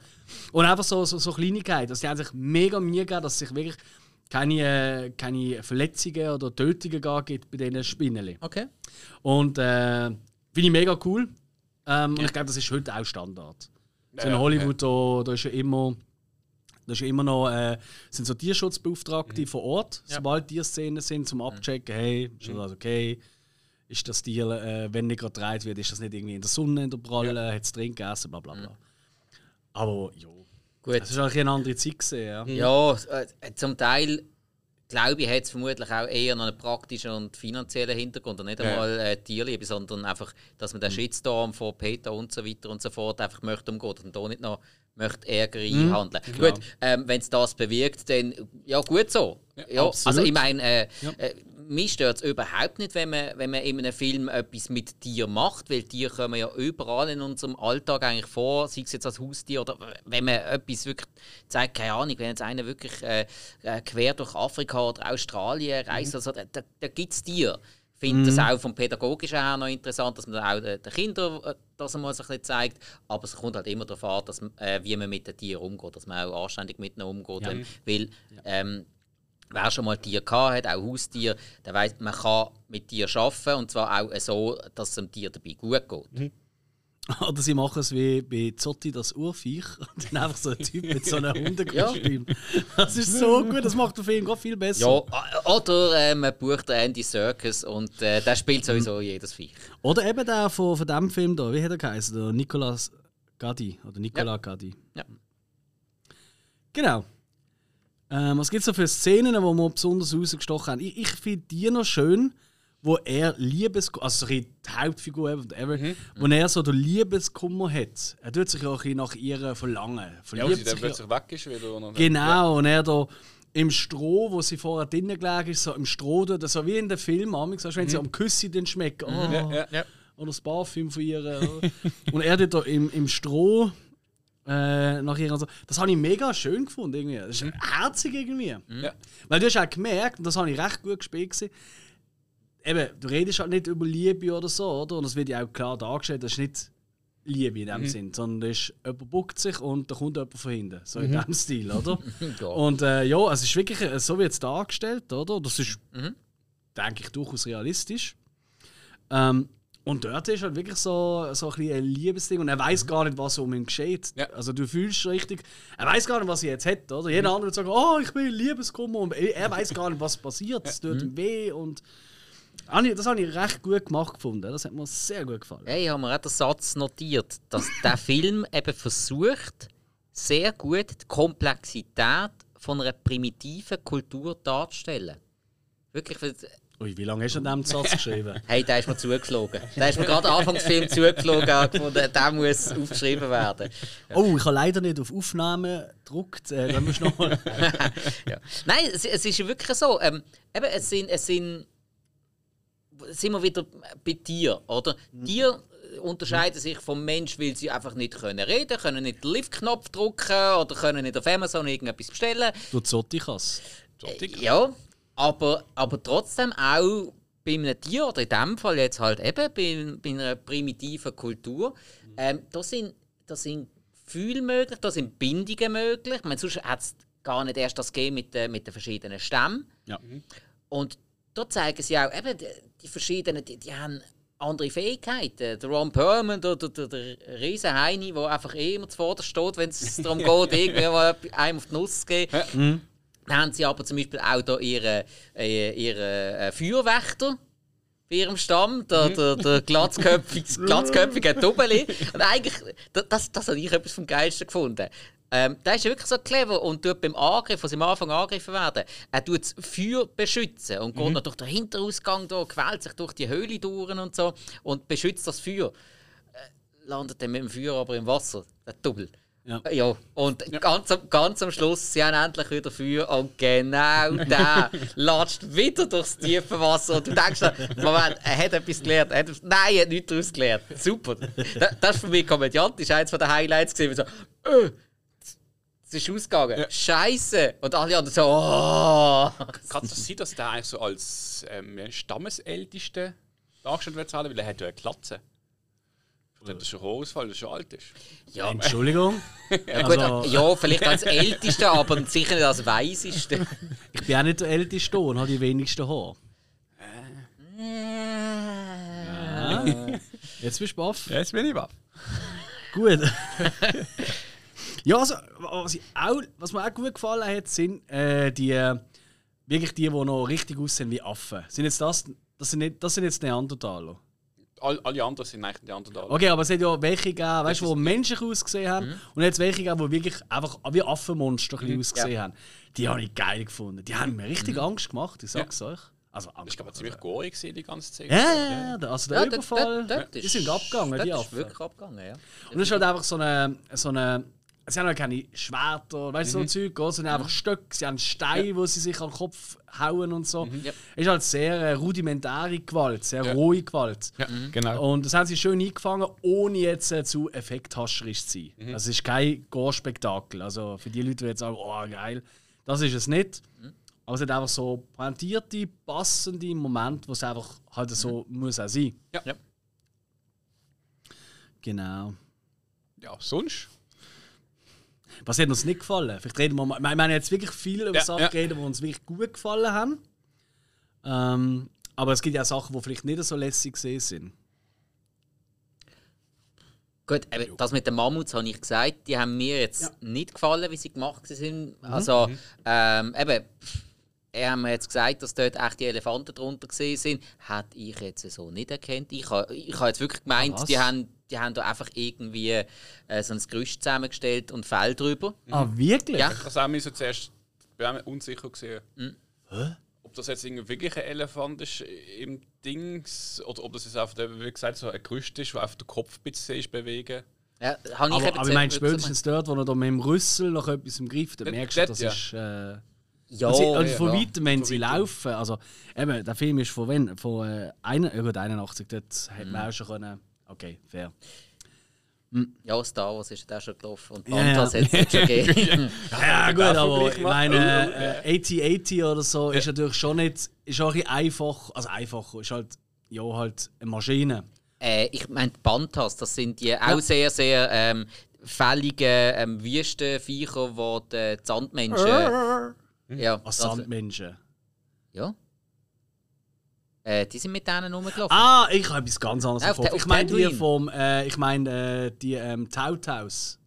Und einfach so, so, so Kleinigkeiten. Also, die haben sich mega Mühe gegeben, dass es sich wirklich keine, keine Verletzungen oder Tötungen gar gibt bei diesen Spinnen. Okay. Und äh, finde ich mega cool. Ähm, Und ich glaube, das ist heute auch Standard. So in Ja, Hollywood, da, da ist ja immer. Da ist ja immer noch, äh, sind so Tierschutzbeauftragte vor Ort, Ja. sobald Tierszenen sind, zum Abchecken, hey, ist das okay? Ist das Tier, äh, wenn nicht gerade gedreht wird, ist das nicht irgendwie in der Sonne, in der Pralle, hat es drin gegessen, bla bla bla. Aber ja, Gut. das ist eigentlich eine andere Zeit gesehen, ja. Ja, äh, zum Teil glaube ich, hat es vermutlich auch eher noch einen praktischen und finanziellen Hintergrund und nicht Ja. einmal äh, Tierliebe, sondern einfach, dass man den Shitstorm von Peter und so weiter und so fort einfach möchte umgehen und da nicht noch möchte Ärger einhandeln. Klar. Gut, ähm, wenn es das bewirkt, dann ja gut so. Ja, absolut. also ich meine, äh, Ja. äh, mich stört es überhaupt nicht, wenn man, wenn man in einem Film etwas mit Tieren macht, weil Tiere kommen ja überall in unserem Alltag eigentlich vor, sei es jetzt als Haustier oder wenn man etwas wirklich zeigt, keine Ahnung, wenn jetzt einer wirklich äh, äh, quer durch Afrika oder Australien reist, also, da, da, da gibt es Tiere. Ich finde das auch vom Pädagogischen her noch interessant, dass man auch den, Kindern äh, das so ein bisschen zeigt. Aber es kommt halt immer darauf an, dass, äh, wie man mit den Tieren umgeht, dass man auch anständig mit ihnen umgeht. Ja. Weil, weil ähm, wer schon mal Tier gehabt hat, auch Haustier, der weiß, man kann mit Tieren arbeiten und zwar auch so, dass es dem Tier dabei gut geht. Oder sie machen es wie bei Zotti das Urviech und dann einfach so ein Typ mit so einem Hundekostüm. Das ist so gut, das macht den Film gerade viel besser. Ja, äh, oder äh, man bucht Andy Serkis und äh, der spielt sowieso jedes Viech. Oder eben der von, von dem Film da, wie hat er geheißen? Der Nicolas Gadi. Oder Nicola Gadi. Ja. Genau. Ähm, was gibt es da für Szenen, die wir besonders rausgestochen haben? Ich, ich finde die noch schön, wo er Liebeskummer, also die Hauptfigur, whatever, Mhm. wo er so den Liebeskummer hat. Er tut sich auch ein bisschen nach ihr verlangen. Ja, Verliebt weil sie dann sich ja- plötzlich weg ist wieder. Genau, und er da im Stroh, wo sie vorher drinnen gelegen ist, so im Stroh, da, so wie in den Film, amigs, weißt du, wenn sie am Küssi dann schmecken. Oh, Mhm. Ja, ja, ja. Oder das Parfüm von ihr. und er dort da im, im Stroh äh, nach ihr. und So. Das habe ich mega schön gefunden. Irgendwie. Das ist herzig irgendwie. Ja. Weil du hast auch gemerkt, und das habe ich recht gut gespielt, gewesen, eben, du redest halt nicht über Liebe oder so, oder? Und das wird ja auch klar dargestellt, das ist nicht Liebe in dem Sinn, sondern das ist, jemand buckt sich und da kommt jemand von hinten. So in dem Stil, oder? Ja. Und äh, ja, es ist wirklich äh, so wird es dargestellt, oder? Das ist, denke ich, durchaus realistisch. Ähm, Und dort ist halt wirklich so, so ein, ein Liebesding und er weiß gar nicht, was um ihn geschieht. Ja. Also du fühlst richtig, er weiß gar nicht, was er jetzt hat, oder? Jeder andere sagt, oh, ich bin Liebeskummer und er weiß gar nicht, was passiert. Es tut ihm weh und das habe ich recht gut gemacht gefunden. Das hat mir sehr gut gefallen. Hey, ich habe mir auch den Satz notiert, dass der Film eben versucht, sehr gut die Komplexität von einer primitiven Kultur darzustellen. Wirklich, Ui, wie lange hast du an diesem Satz geschrieben? hey, der ist mir zugeflogen. Der ist mir gerade Anfang des Films gefunden, der muss aufgeschrieben werden. Oh, ich habe leider nicht auf Aufnahme gedruckt. Äh, dann musst du nochmal. ja. Nein, es, es ist ja wirklich so. Ähm, eben, es sind, es sind. Sind wir wieder bei Tieren, oder? Tiere äh, unterscheiden sich vom Mensch, weil sie einfach nicht können reden können, nicht den Lift-Knopf drücken oder können nicht auf Amazon irgendetwas bestellen. Du Zottikas. Zottig. Ja, aber, aber trotzdem auch bei einem Tier, oder in dem Fall jetzt halt eben bei, bei einer primitiven Kultur, ähm, da, sind, da sind Gefühle möglich, da sind Bindungen möglich. Ich meine, sonst hat es gar nicht erst das gegeben mit, den- mit den verschiedenen Stämmen. Ja. Und da zeigen sie auch, eben, die, die verschiedenen, die, die haben andere Fähigkeiten. Der Ron Perlman, der, der, der, der riesen Heini, der einfach eh immer zuvorderst steht, wenn es darum geht, irgendwie mal einem auf die Nuss zu geben. Dann haben sie aber zum Beispiel auch da ihre, ihre äh, Feuerwächter bei ihrem Stamm, der, der, der glatzköpfige, glatzköpfige Doppeli. Und eigentlich, das, das, habe ich etwas vom Geilsten gefunden. Ähm, der ist ja wirklich so clever und tut beim Angriff, was am Anfang angegriffen werden, er tut das Feuer beschützen und geht noch durch den Hinterausgang da, quält sich durch die Höhle durch und so und beschützt das Feuer. Äh, landet dann mit dem Feuer aber im Wasser, der Double. Ja. Ja, und Ganz, am, ganz am Schluss, sie haben endlich wieder Feuer und genau der latscht wieder durchs tiefe Wasser und du denkst, dir, Moment, er hat etwas gelernt. Er hat, nein, er hat nichts daraus gelernt. Super. Das, das ist für mich komödiantisch eins von den Highlights gesehen. So, äh, es ist ausgegangen. Scheiße. Und alle anderen so, oh. Kann es sein, dass der eigentlich so als ähm, Stammesälteste dargestellt wird, weil er hat ja eine Glatze. Hat er schon Haarausfall, weil er schon alt ist. Ja, Entschuldigung. gut, Also, ja, vielleicht als Älteste, aber sicher nicht als Weiseste. ich bin auch nicht der Älteste und habe die wenigsten Haare. Ja. Jetzt bist du baff. Ja, jetzt bin ich wahr. Gut. ja, also, was, ich auch, was mir auch gut gefallen hat, sind äh, die, äh, wirklich die, die noch richtig aussehen wie Affen. Sind jetzt das, das, sind nicht, das sind jetzt Neandertaler. All, alle anderen sind eigentlich die anderen da. Okay, aber es hat ja welche gegeben, weißt, die menschlich ausgesehen haben. Und jetzt welche gegeben, die wirklich einfach wie Affenmonster ein bisschen ausgesehen haben. Die habe ich geil gefunden. Die haben mir richtig Angst gemacht, ich sag's euch. Also Angst. Ich glaube, ziemlich gorig gewesen, die ganze Zeit. ja, ja, ja, also der Ja, Überfall, dort- dort die ist- sind abgegangen, die ist Affen. wirklich abgegangen, ja. Und es ist halt einfach so eine. So eine sie haben halt keine Schwerter, weißt du, so Zeug, gell? sie haben einfach Stöcke, sie haben Steine, wo sie sich an den Kopf hauen und so. Ja. Es ist halt sehr äh, rudimentäre Gewalt, sehr rohe Gewalt. Ja, genau. Und das haben sie schön eingefangen, ohne jetzt äh, zu effekthascherisch zu sein. Also es ist kein Gore-Spektakel. Also für die Leute, die jetzt sagen, oh geil, das ist es nicht. Aber es hat einfach so pointierte, passende Momente, wo es einfach halt so muss auch sein. Ja. Ja. Genau. ja, sonst? Was hat uns nicht gefallen? Vielleicht reden wir mal. Wir haben jetzt wirklich viel über Ja, Sachen ja. geredet, die uns wirklich gut gefallen haben. Ähm, aber es gibt ja auch Sachen, die vielleicht nicht so lässig gesehen sind. Gut, eben, das mit den Mammuts habe ich gesagt, die haben mir jetzt Ja. nicht gefallen, wie sie gemacht sind. Also, ähm, eben, er hat mir jetzt gesagt, dass dort echt die Elefanten drunter gesehen sind. Hätte ich jetzt so nicht erkannt. Ich habe ich ha jetzt wirklich gemeint, Ah, was? die haben, die haben da einfach irgendwie äh, so ein Gerüst zusammengestellt und Fell drüber. Ah, wirklich? Ja. Ich habe auch müssen zuerst bin auch unsicher gesehen. Mhm. Ob das jetzt irgendwie wirklich ein Elefant ist im Dings oder ob das jetzt einfach, wie gesagt, so ein Gerüst ist, wo einfach der Kopf ein bisschen ist bewegen. Ja, habe ich Aber, ich meine, spätestens dort, wo er da mit dem Rüssel noch etwas im Griff hat, dann merkst du, das ja. ist. Äh, Ja, und, sie, und ja, von weitem, wenn Von sie weitem. laufen, also eben, der Film ist von wann? Von äh, gut, 81, dort hätte Mhm. man auch schon können. Okay, fair. Ja, Star Wars ist da schon gelaufen und Ja, Panthers ja. hat es schon gegeben. Ja, gut, aber ich meine, äh, 8080 oder so ist natürlich schon nicht, ist auch ein einfach, also einfacher, ist halt, ja, halt eine Maschine. Äh, ich meine, Panthers, das sind die auch sehr, sehr ähm, fällige ähm, Wüstenviecher, die die Sandmenschen. ja, Als Sandmenschen. Ja. Äh, die sind mit denen rumgelaufen. Ah, ich habe etwas ganz anderes Auf Kopf. Ta- Ich auf meine die vom, äh, ich meine äh, die ähm, Tauthaus.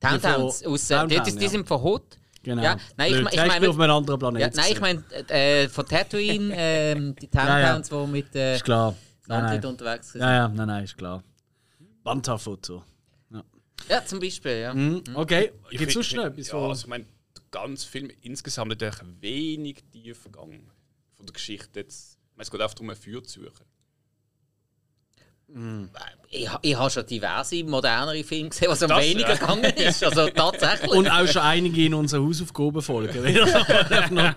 Downtowns. von Aus, äh, die, Downtown, die, die ja. sind von Hood. Genau. Ja, nein, ich, Blöd. ich Ja, meine. bin auf einem anderen Planet. Ja, nein, ich meine äh, von Tatooine, ähm, die Downtowns, die mit äh, Ist klar. Nein, nein. unterwegs sind. Ja, ja, nein, nein, ist klar. Banta-Foto. Ja, zum Beispiel, ja. Mhm. Okay, Ich gibt es sonst noch etwas? Ja, also ich meine, der ganze Film insgesamt hat eigentlich wenig Tiefgang von der Geschichte jetzt. Ich Es geht einfach darum, ein Feuer zu suchen. Ich, ha- ich habe schon diverse modernere Filme gesehen, was am Das, weniger ja. gegangen ist. Also tatsächlich. Und auch schon einige in unsere Hausaufgaben folgen. Wieder noch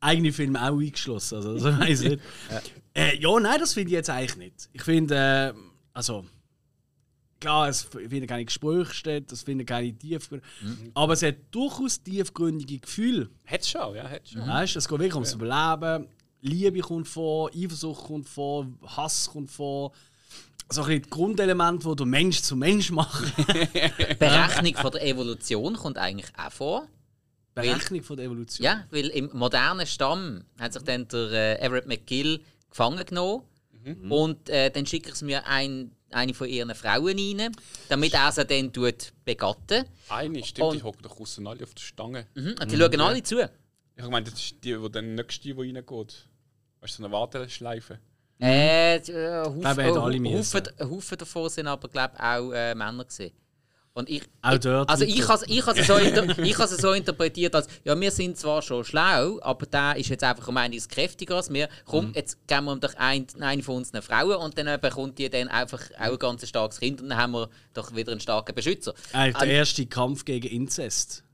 eigene Filme auch eingeschlossen. Also, weiß ich nicht. Äh, ja, nein, das finde ich jetzt eigentlich nicht. Ich finde, äh, also, klar, es finden keine Gespräche statt, es finden keine Tiefgründe. Aber es hat durchaus tiefgründige Gefühle. Hätte schon, ja, hätte schon. Weißt du, es geht wirklich ums Überleben. Liebe kommt vor, Eifersucht kommt vor, Hass kommt vor. So ein die Grundelemente, die der Mensch zum Mensch machen. Berechnung von der Evolution kommt eigentlich auch vor. Berechnung von der Evolution. Ja, weil im modernen Stamm hat sich dann der äh, Everett McGill gefangen genommen. Und äh, dann schicken sie mir ein, eine von ihren Frauen rein, damit er sie dann tut begatten. Eine, stimmt, die Und- hocken doch außen alle auf der Stange. Mhm. Und die schauen alle zu. Ich meine, das ist die, die dann nächste, die reingeht. Weißt du, so eine Warteschleife. Äh, die, äh, Haufen, äh. Haufen, Haufen davon sind aber glaube ich auch äh, Männer gewesen. Und ich, Auch dort also ich has ich has es so, inter, ich has so interpretiert als ja wir sind zwar schon schlau, aber der ist jetzt einfach um einiges kräftiger als wir. Komm, jetzt geben wir ihm doch ein, eine von unseren Frauen und dann äh, bekommt die dann einfach auch ein ganz starkes Kind und dann haben wir doch wieder einen starken Beschützer. Eigentlich der erste Kampf gegen Inzest.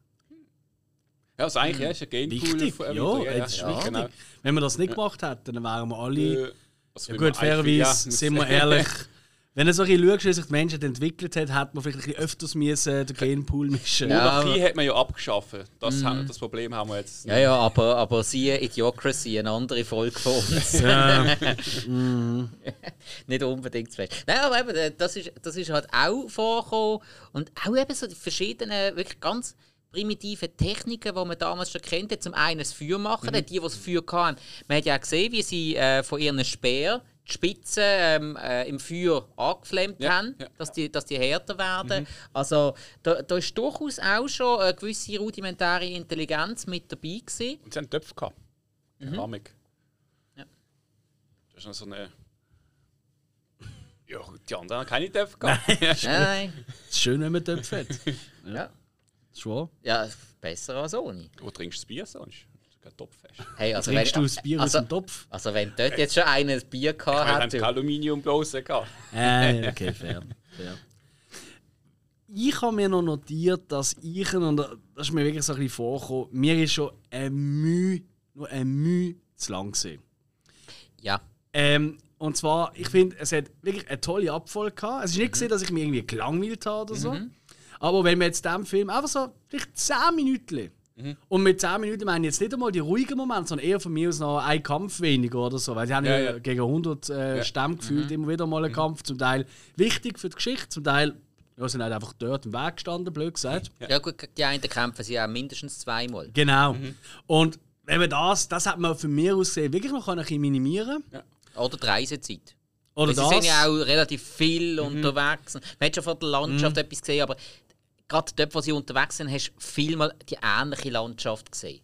Ja, also eigentlich ja, ist ein Gamepool. Wichtig. von- Ja, wieder, das ist ja. wichtig. Genau. Wenn wir das nicht gemacht hätten, dann wären wir alle. Äh, also ja, gut, eigentlich- ja, fairerweise, sind wir ehrlich. Wenn du so ein bisschen schaust, wie sich die Menschheit entwickelt hat, hätte man vielleicht ein bisschen öfters müssen den Genpool mischen Ja. Monarchie hat man ja abgeschafft. Das, ha- das Problem haben wir jetzt. Ja, ja, aber, aber siehe Idiocracy, eine andere Folge von uns. nicht unbedingt zu fest. Nein, aber eben, äh, das ist, das ist halt auch vorgekommen. Und auch eben so die verschiedenen, wirklich ganz primitiven Techniken, die man damals schon kennt. hat. Zum einen das Feuer machen, die, die das Feuer hatten. Man hat ja auch gesehen, wie sie äh, von ihren Speer die Spitzen ähm, äh, im Feuer angeflammt Ja, haben, ja. dass, die, dass die härter werden. Also da, da ist durchaus auch schon eine gewisse rudimentäre Intelligenz mit dabei gewesen. Und sie haben Töpfe gehabt. Keramik. Ja. Das ist noch so eine. Ja, die anderen haben keine Töpfe gehabt. Nein, Es ist schön, wenn man Töpfe hat. ja. Schon. ja, besser als ohne. Wo trinkst du das Bier sonst? Du kein Topf hast. Hey, also Trinkst du wenn, das Bier also, aus dem Topf? also wenn dort jetzt schon einer ein Bier Wir gehabt haben hat, keine du- Aluminiumblase gehabt. Äh, okay, fair. fair. Ich habe mir noch notiert, dass ich, und das ist mir wirklich so ein bisschen vorgekommen, mir ist schon ein Mühe, nur ein Mühe zu lang gesehen. ja, Ähm, und zwar, ich finde, es hat wirklich eine tolle Abfolge gehabt. Es ist nicht gesehen, dass ich mich irgendwie gelangweilt habe oder so. Aber wenn wir jetzt diesem Film einfach so, vielleicht 10 Minuten. Und mit 10 Minuten meine ich jetzt nicht einmal die ruhigen Momente, sondern eher von mir aus noch ein Kampf weniger oder so. Weil die haben ja, Ja, ja. gegen 100 äh, Stämme gefühlt immer wieder mal einen Kampf. Zum Teil wichtig für die Geschichte, zum Teil ja, sind halt einfach dort im Weg gestanden, blöd gesagt. ja. gut, die einen kämpfen sie auch mindestens zweimal. Genau. Und wenn man das, das hat man von mir aus gesehen wirklich noch ein bisschen minimieren Oder die Reisezeit. Oder Weil sie das. sind ja auch relativ viel unterwegs. Man hat schon von der Landschaft etwas gesehen, aber gerade dort, wo sie unterwegs sind, hast du vielmal die ähnliche Landschaft gesehen.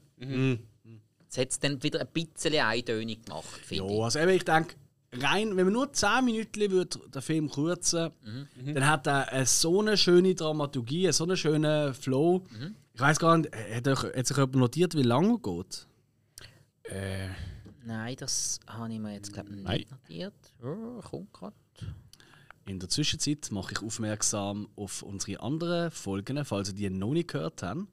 Das hat es dann wieder ein bisschen eintönig gemacht, finde Ja, also eben, ich denke, rein, wenn man nur 10 Minuten würde den Film kürzen dann hat er eine so eine schöne Dramaturgie, einen so einen schönen Flow. Ich weiß gar nicht, hat, euch, hat sich jemand notiert, wie lange er geht? Äh. Nein, das habe ich mir jetzt, glaube ich, Nein. nicht notiert. Oh, kommt gerade. In der Zwischenzeit mache ich aufmerksam auf unsere anderen Folgen, falls ihr die noch nicht gehört habt.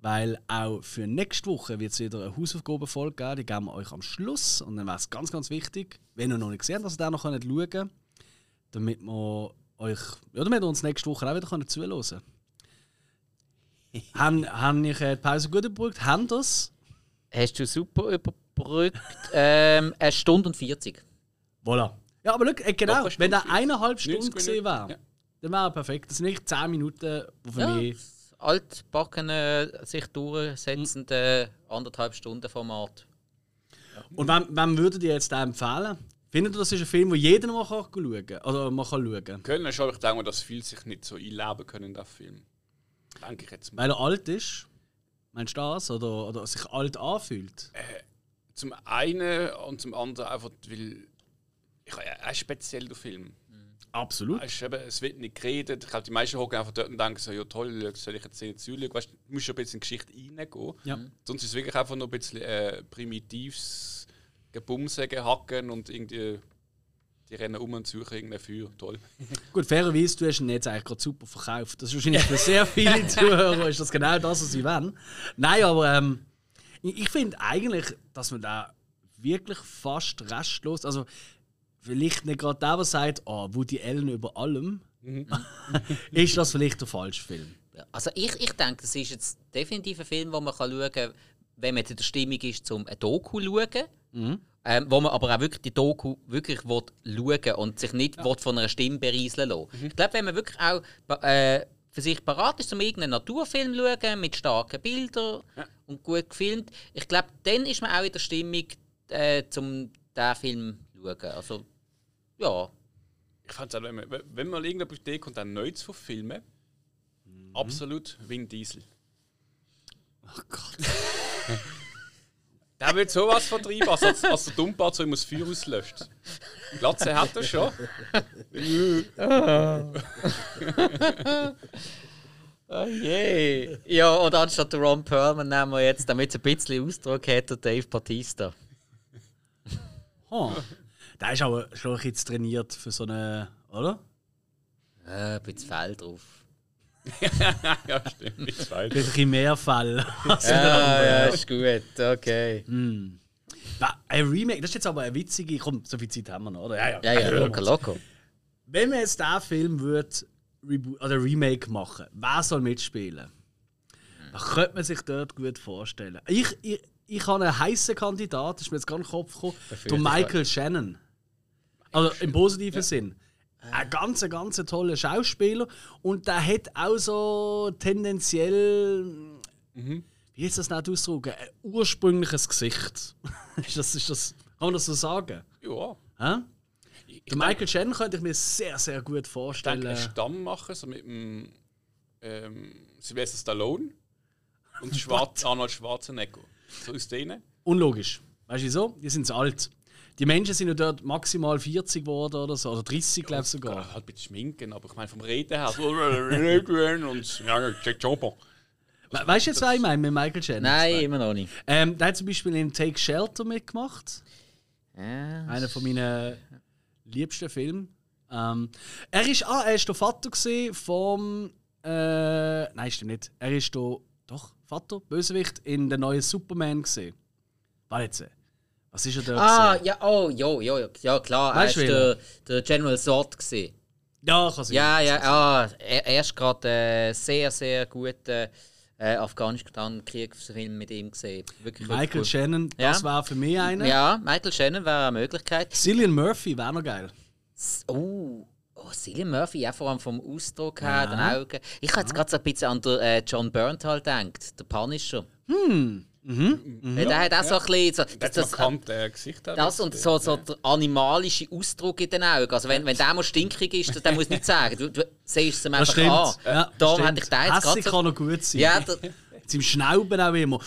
Weil auch für nächste Woche wird es wieder eine Hausaufgabenfolge geben, die geben wir euch am Schluss. Und dann wäre es ganz, ganz wichtig, wenn ihr noch nicht gesehen habt, dass ihr da noch schauen könnt, damit wir euch, ja, damit ihr uns nächste Woche auch wieder könnt zuhören könnt. haben, haben ich äh, die Pause gut überbrückt? Haben das? Hast du super überbrückt. ähm, eine Stunde und 40. Voilà. Ja, aber schau, äh, genau, wenn der eineinhalb Stunden 90 gesehen wäre, Ja. dann wäre er perfekt. Das sind nicht 10 Minuten, die für Ja, mich... das altbackene, sich durchsetzende anderthalb Stunden Format. Und wem, wem würdet ihr jetzt empfehlen? Findet ihr, das ist ein Film, den jeder mal kann schauen kann? Oder man kann schauen? Können schon, ich denke, dass viele sich nicht so einleben können in den Film. Denke ich jetzt mal. Weil er alt ist? Meinst du das? Oder, oder sich alt anfühlt? Zum einen und zum anderen einfach, weil. Ich habe ein speziell der Film. Absolut. Es, ist eben, es wird nicht geredet. Ich glaube, die meisten hocken einfach dort und denken so, ja toll, soll ich jetzt nicht zuschauen? Weißt, du musst schon ein bisschen in die Geschichte reingehen. Ja. Sonst ist es wirklich einfach nur ein bisschen äh, primitives Gebumse, Hacken und irgendwie die rennen um und suchen irgendein Feuer. Toll. Gut, fairerweise, du hast ihn jetzt eigentlich gerade super verkauft. Das ist wahrscheinlich für sehr viele Zuhörer ist das genau das, was sie wollen. Nein, aber ähm, ich, ich finde eigentlich, dass man da wirklich fast restlos, also vielleicht nicht gerade der, der sagt, oh, Woody Allen über allem, ist das vielleicht der falsche Film. Ja, Also ich, ich denke, das ist jetzt definitiv ein Film, wo man kann schauen kann, wenn man in der Stimmung ist, um ein Doku zu schauen. Ähm, wo man aber auch wirklich die Doku wirklich will schauen und sich nicht will von einer Stimme berieseln lassen. Ich glaube, wenn man wirklich auch äh, für sich parat ist, um irgendeinen Naturfilm zu schauen, mit starken Bildern und gut gefilmt, ich glaube, dann ist man auch in der Stimmung, äh, um diesen Film zu schauen. Also, ja. Ich fand es auch, wenn man, wenn man irgendeine Idee kommt, einen neu zu verfilmen, absolut Vin Diesel. Oh Gott. Der will sowas vertreiben, als, als, als der Dummbart so immer das Feuer auslöscht. Glatze hat er schon. Oh je. Ja, und anstatt der Ron Perlman nehmen wir jetzt, damit es ein bisschen Ausdruck hat, Dave Batista. Oh. Der ist aber schon ein bisschen trainiert für so eine, oder? Äh, ein bisschen Fell drauf. ja, stimmt. Ein bisschen mehr Fall. als Ja, ja, ist gut, okay. Da- Ein Remake, das ist jetzt aber eine witzige. Komm, so viel Zeit haben wir noch, oder? Ja, Ja, ja, locker, locker. Wenn man jetzt diesen Film würde, oder Remake machen, wer soll mitspielen? Da könnte man sich dort gut vorstellen. Ich, ich, ich habe einen heißen Kandidat, ist mir jetzt gerade in den Kopf gekommen, der Michael Shannon. Also im positiven Sinn. Ein ganz, ganz toller Schauspieler und der hat auch so tendenziell, wie ist das nicht ausdrücken, ein ursprüngliches Gesicht. ist das, ist das, kann man das so sagen? Ja. Hä? Ich Der Michael Shannon könnte ich mir sehr, sehr gut vorstellen. denke, einen Stamm machen, so mit dem ähm, Sylvester Stallone und Schwarz, Arnold Schwarzenegger. So aus denen. Unlogisch. Weißt du wieso? Die sind zu alt. Die Menschen sind ja dort maximal 40 geworden oder so, oder 30, glaube ich sogar. Halt ein bisschen schminken, aber ich meine vom Reden her. So, und ja, Jack Jumper. We weißt du jetzt, was ich meine mit Michael Shannon? Nein, immer noch nicht. Ähm, der hat zum Beispiel in Take Shelter mitgemacht. Ja. Einer von meinen liebsten Filmen. Ähm, er ist, ah, er ist der Vater gesehen vom. Äh, nein, stimmt nicht. Er ist der, doch, Vater, Bösewicht, in der neuen Superman gesehen. Warte jetzt. Was ist er da? Ah, gewesen? ja, oh, jo, jo, ja klar, Weißt er war der, der General Zod. Gewesen. ja, kann sein. Ja, ja, ah, er, er ist gerade äh, sehr, sehr guten äh, Afghanistan-Kriegsfilm mit ihm gesehen. Wirklich, Michael wirklich Shannon, Ja. das war für mich einer. gut. Ja, Michael Shannon wäre eine Möglichkeit. Cillian Murphy wäre noch geil. Oh, oh Cillian Murphy, auch vor allem vom Ausdruck her, den Augen. Ich habe jetzt gerade so ein bisschen an den, äh, John Bernthal gedacht, der Punisher. Hm. Mhm. Der hat auch so ein bisschen. So, Das, das, das, markante Gesicht. das und so, so der animalische Ausdruck in den Augen. Also, wenn, wenn der mal stinkig ist, dann muss ich nicht sagen. Du, du siehst es ihm einfach stimmt. an. Ja, Darum hätte ich den jetzt Hässig kann noch gut sein. Ja, der, Zum Schnauben auch immer.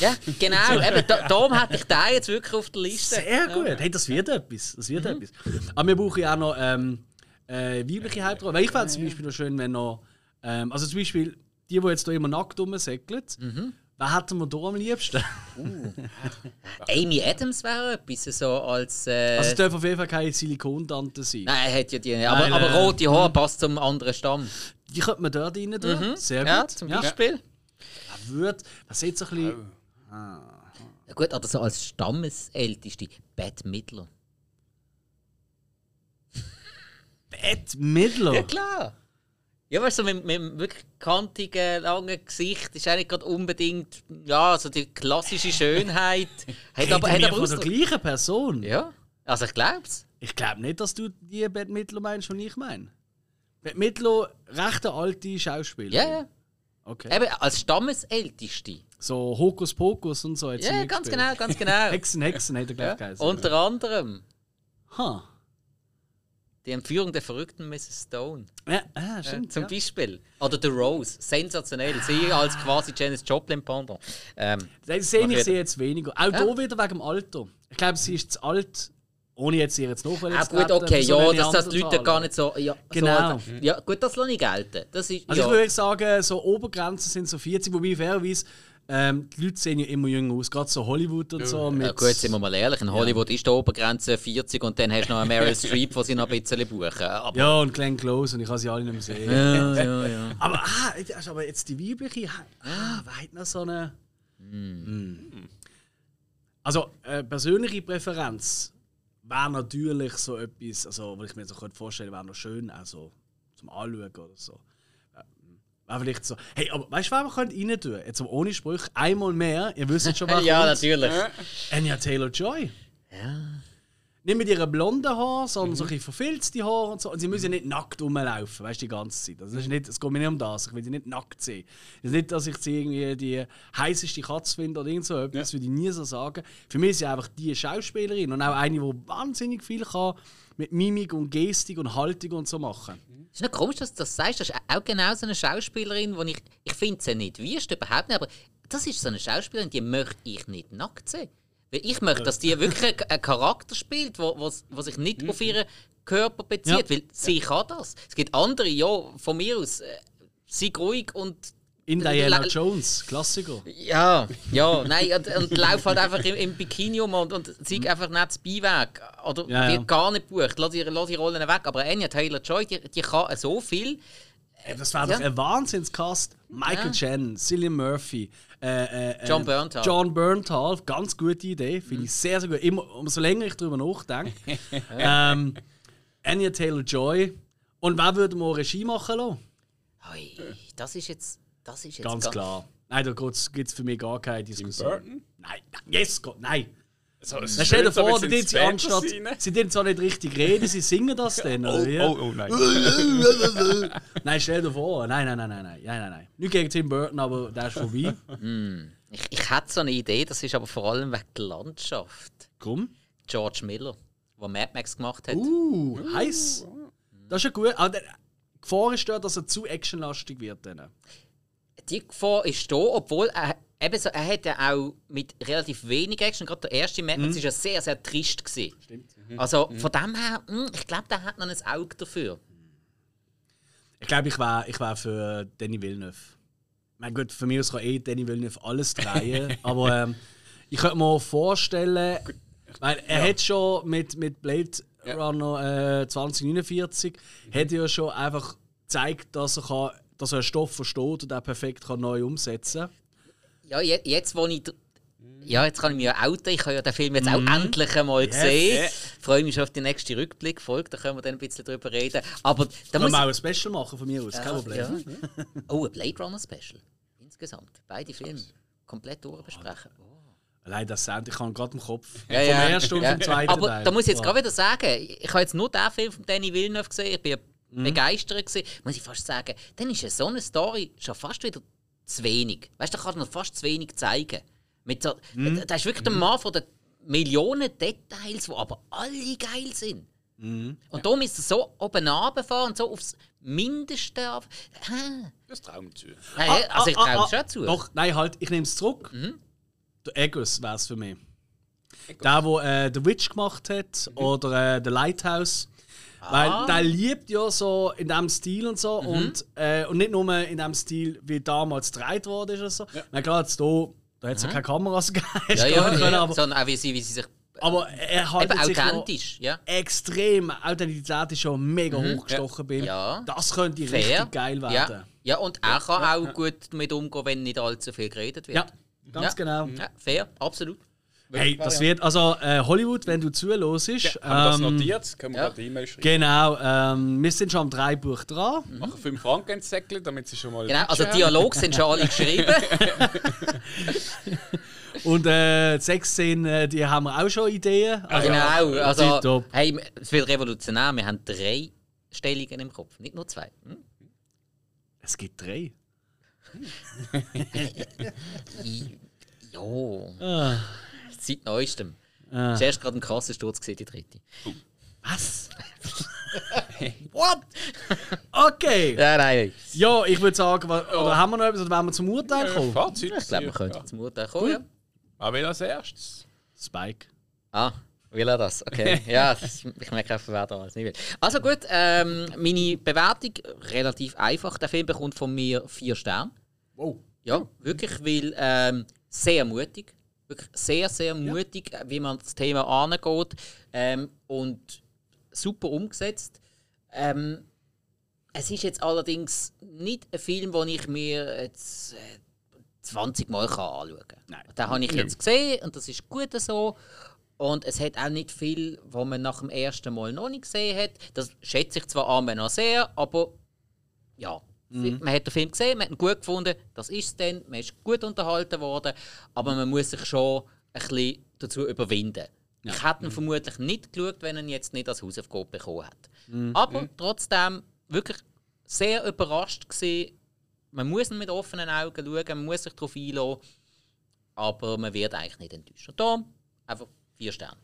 ja, genau. Eben, da, darum hätte ich den jetzt wirklich auf der Liste. Sehr gut. Hey, das wird etwas. Das wird etwas. Aber wir brauchen ja auch noch ähm, äh, weibliche Hauptrollen. Weil ich fände es zum Beispiel noch schön, wenn noch. Ähm, also zum Beispiel, die, die jetzt hier immer nackt rumsäckeln, wer hätten wir da am liebsten? Amy Adams wäre etwas so als. Äh, Also es dürfen auf jeden Fall keine Silikondante sein. Nein, er hat ja die. Aber, Nein, aber nein. rote Haare passt zum anderen Stamm. Die könnte man dort rein tun. Sehr gut. Ja, zum Beispiel. Ja, wird, was jetzt so ein bisschen. Ja, gut, oder so als Stammesälteste. Bette Midler. Bette Midler. Ja, klar. Ja, weißt du, mit, mit einem wirklich kantigen, langen Gesicht ist nicht gerade unbedingt ja, so die klassische Schönheit. hat aber, hat aber von der gleichen Person. Ja, also ich glaub's. Ich glaube nicht, dass du die Bette Midler meinst, die ich meine. Bette Midler, recht eine alte Schauspielerin. Ja, ja. Okay. Eben als Stammesälteste. So Hokus Pokus und so. Ja, ganz mitgespielt. genau, ganz genau. Hexen, Hexen hat er gleich ja. geheißen. Unter anderem Ha. Die Entführung der verrückten Mrs. Stone. Ja, ah, Ja, stimmt. zum ja. Beispiel. Oder The Rose. Sensationell. Sie als quasi Janis Joplin Pendant. Ähm, Das sehe ich sie jetzt weniger. Auch hier wieder wegen dem Alter. Ich glaube, sie ist zu alt, ohne jetzt ihr jetzt noch ah, gut, okay, ja, dass das die Leute gar nicht so. Ja, Genau. So, ja, gut, das lasse ich gelten. Das ist, Also ja. ich würde sagen, so Obergrenzen sind so 40, wobei fairerweise, ähm, die Leute sehen ja immer jünger aus, gerade so Hollywood und so. Mit, Ja, gut, sind wir mal ehrlich, in Hollywood ist die Obergrenze 40 und dann hast du noch eine Meryl Streep, die sie noch ein bisschen buchen. Aber, ja, und Glenn Close und ich kann sie alle nicht mehr sehen. ja, ja, ja. Aber, ah, also, aber jetzt die weibliche, ah, wer hat noch so eine... Hm. Also, äh, persönliche Präferenz wäre natürlich so etwas, also, was ich mir jetzt auch könnte vorstellen wäre noch schön, also zum Anschauen oder so. Wäre vielleicht so, hey, aber weißt du, wer wir könnte rein tun? Jetzt ohne Sprüche, einmal mehr, ihr wisst schon, wer ja, kommt. natürlich. Anya Taylor-Joy. Ja. Nicht mit ihren blonden Haaren, sondern so ein bisschen verfilzte Haare und so. Und sie müssen ja nicht nackt rumlaufen, weißt du, die ganze Zeit. Also, das ist nicht, es geht mir nicht um das. Ich will sie nicht nackt sehen. Es ist nicht, dass ich sie irgendwie die heißeste Katze finde oder irgend so etwas. Das würde ich nie so sagen. Für mich ist sie einfach die Schauspielerin und auch eine, die wahnsinnig viel kann mit Mimik und Gestik und Haltung und so machen. Es ist nicht komisch, dass du das sagst. Das ist auch genau so eine Schauspielerin, die ich. Ich finde sie nicht wüst, überhaupt nicht. Aber das ist so eine Schauspielerin, die möchte ich nicht nackt sehen. Ich möchte, dass die wirklich einen- Charakter spielt, wo, wo, wo sich nicht auf ihren Körper bezieht. Ja. Weil sie kann das. Es gibt andere, ja, von mir aus, äh, sei ruhig und. In Diana Jones, Klassiker. Ja, ja, nein, und, und lauf halt einfach im, im Bikini um und, und sei einfach nicht das Beiweg. Oder Ja, ja. wird gar nicht gebucht. Lass die, lass die Rollen weg. Aber Anya Taylor-Joy, die, die kann so viel. Das wäre Ja. doch ein Wahnsinnscast. Michael Chen, Cillian Murphy, äh, äh, äh, John Bernthal. John Bernthal, ganz gute Idee, finde ich sehr, sehr gut. Immer, umso länger ich darüber nachdenke. ähm, Anya Taylor-Joy. Und wer würde mal Regie machen lassen? Ui, das ist jetzt. Das ist jetzt Ganz klar. Nein, da gibt es für mich gar keine Diskussion. Burton? Nein, nein, yes, Gott, nein. So, Dann stell dir vor, die ins anstatt. Sie dürfen zwar nicht richtig reden, sie singen das dann, oder wie? Oh, oh, oh, nein. Nein, stell dir vor. Nein, nein, nein, nein, nein, nein, nein, nein. Nicht gegen Tim Burton, aber der ist vorbei. Ich, ich hätte so eine Idee, das ist aber vor allem wegen der Landschaft. Komm. George Miller, der Mad Max gemacht hat. Uh, heiß. Das ist ja gut. Aber der- die Gefahr ist dort, dass er zu actionlastig wird. Dann. Die Gefahr ist da, obwohl er, eben so, er hat ja auch mit relativ wenig Action, gerade der erste Mad Max, ist ja sehr, sehr trist gewesen. Stimmt. Also von dem her, hm, ich glaube, der hat noch ein Auge dafür. Ich glaube, ich wäre ich wär für Danny Villeneuve. Ich meine, gut, für mich aus kann eh Danny Villeneuve alles drehen. aber ähm, ich könnte mir vorstellen, weil er hat schon mit, mit Blade Runner äh, 2049 hat er ja schon einfach gezeigt, dass er, kann, dass er einen Stoff versteht und auch perfekt kann neu umsetzen kann. Ja, je, jetzt, wo ich. dr- Ja, jetzt kann ich mich ja outen. Ich habe ja den Film jetzt auch endlich einmal gesehen. Yeah. Freue mich schon auf die nächste Rückblickfolge, da können wir dann ein bisschen drüber reden. Aber da Können wir auch ein Special machen von mir aus, kein Problem. Ja. Oh, ein Blade Runner Special. Insgesamt. Beide Filme. Komplett durchbesprechen. Oh. Allein das Sound, ich kann gerade im Kopf. Ja, vom ja. ersten und Ja. vom zweiten Aber Teil. da muss ich jetzt gerade wieder sagen, ich habe jetzt nur den Film von Danny Villeneuve gesehen, ich bin Mhm. begeistert gewesen. Muss ich fast sagen, dann ist ja so eine Story schon fast wieder zu wenig. Weißt du, da kann man fast zu wenig zeigen. Mit so, Mhm. Da ist wirklich der Mann von den Millionen Details, die aber alle geil sind. Mhm. Und darum ist er so oben runterfahren und so aufs Mindeste. Hä? Das trauen zu. Nein, also ich Ah, traue ah, es schon zu. Mhm. Doch, nein, halt, ich nehme es zurück. Der Eggers wäre es für mich. Der, der äh, The Witch gemacht hat Mhm. oder äh, The Lighthouse. Ah. Weil der liebt ja so in diesem Stil und Mhm. so. Und, äh, und nicht nur in dem Stil, wie damals gedreht worden ist oder so. Na klar, jetzt da, da hat es ja keine Kameras gegeben. Mhm. ja, ja, ja, können, aber, sondern auch wie sie, wie sie sich aber er hat authentisch. Ja. extrem. Authentizität ist schon mega hochgestochen bei ihm. Mhm. Ja. Das könnte Fair. richtig geil werden. Ja. ja, und er kann auch gut damit umgehen, wenn nicht allzu viel geredet wird. Ja, ganz Ja. genau. Ja, fair, absolut. Hey, das wird, also äh, Hollywood, wenn du zuhörst, Ja, haben wir das ähm, notiert? Können wir ja. gerade die E-Mail schreiben? Genau, ähm, wir sind schon am drei Buch dran. Machen 5 Franken ins Säckchen, damit sie schon mal. Genau, also Dialog sind schon alle geschrieben. Und äh, die sechs Szenen, die haben wir auch schon Ideen. Also, genau, also tipptopp. hey, es wird revolutionär. Wir haben drei Stellungen im Kopf, nicht nur zwei. Hm? Es gibt drei. Ja, Ah, seit neuestem. ah. Das ist erst gerade ein krasser Sturz gewesen, die dritte. Was? What? Okay. Ja, nein. Ja, ich würde sagen, wa- oder haben wir noch etwas, oder wollen wir zum Urteil kommen? Fazit. Ich glaube, wir könnten Ja. zum Urteil kommen. Ja. Aber wer als erstes? Spike. Ah, will er das? Okay. ja, das- ich merke einfach, wer da alles nicht will. Also gut, ähm, meine Bewertung relativ einfach. Der Film bekommt von mir vier Sterne. Wow. Ja, wirklich, weil ähm, sehr mutig. Wirklich sehr, sehr mutig, äh, wie man das Thema angeht. Ähm, und super umgesetzt. Ähm, es ist jetzt allerdings nicht ein Film, den ich mir jetzt äh, 20 Mal kann anschauen kann. Nein. Den habe ich jetzt gesehen und das ist gut so. Und es hat auch nicht viel, was man nach dem ersten Mal noch nicht gesehen hat. Das schätze ich zwar an noch sehr, aber ja. Man hat den Film gesehen, man hat ihn gut gefunden, das ist es dann, man ist gut unterhalten worden, aber man muss sich schon ein bisschen dazu überwinden. Ich hätte ihn vermutlich nicht geschaut, wenn er jetzt nicht als Hausaufgabe bekommen hat. Aber trotzdem wirklich sehr überrascht gewesen. Man muss ihn mit offenen Augen schauen, man muss sich darauf einlassen, aber man wird eigentlich nicht enttäuscht. Und darum einfach vier Sterne.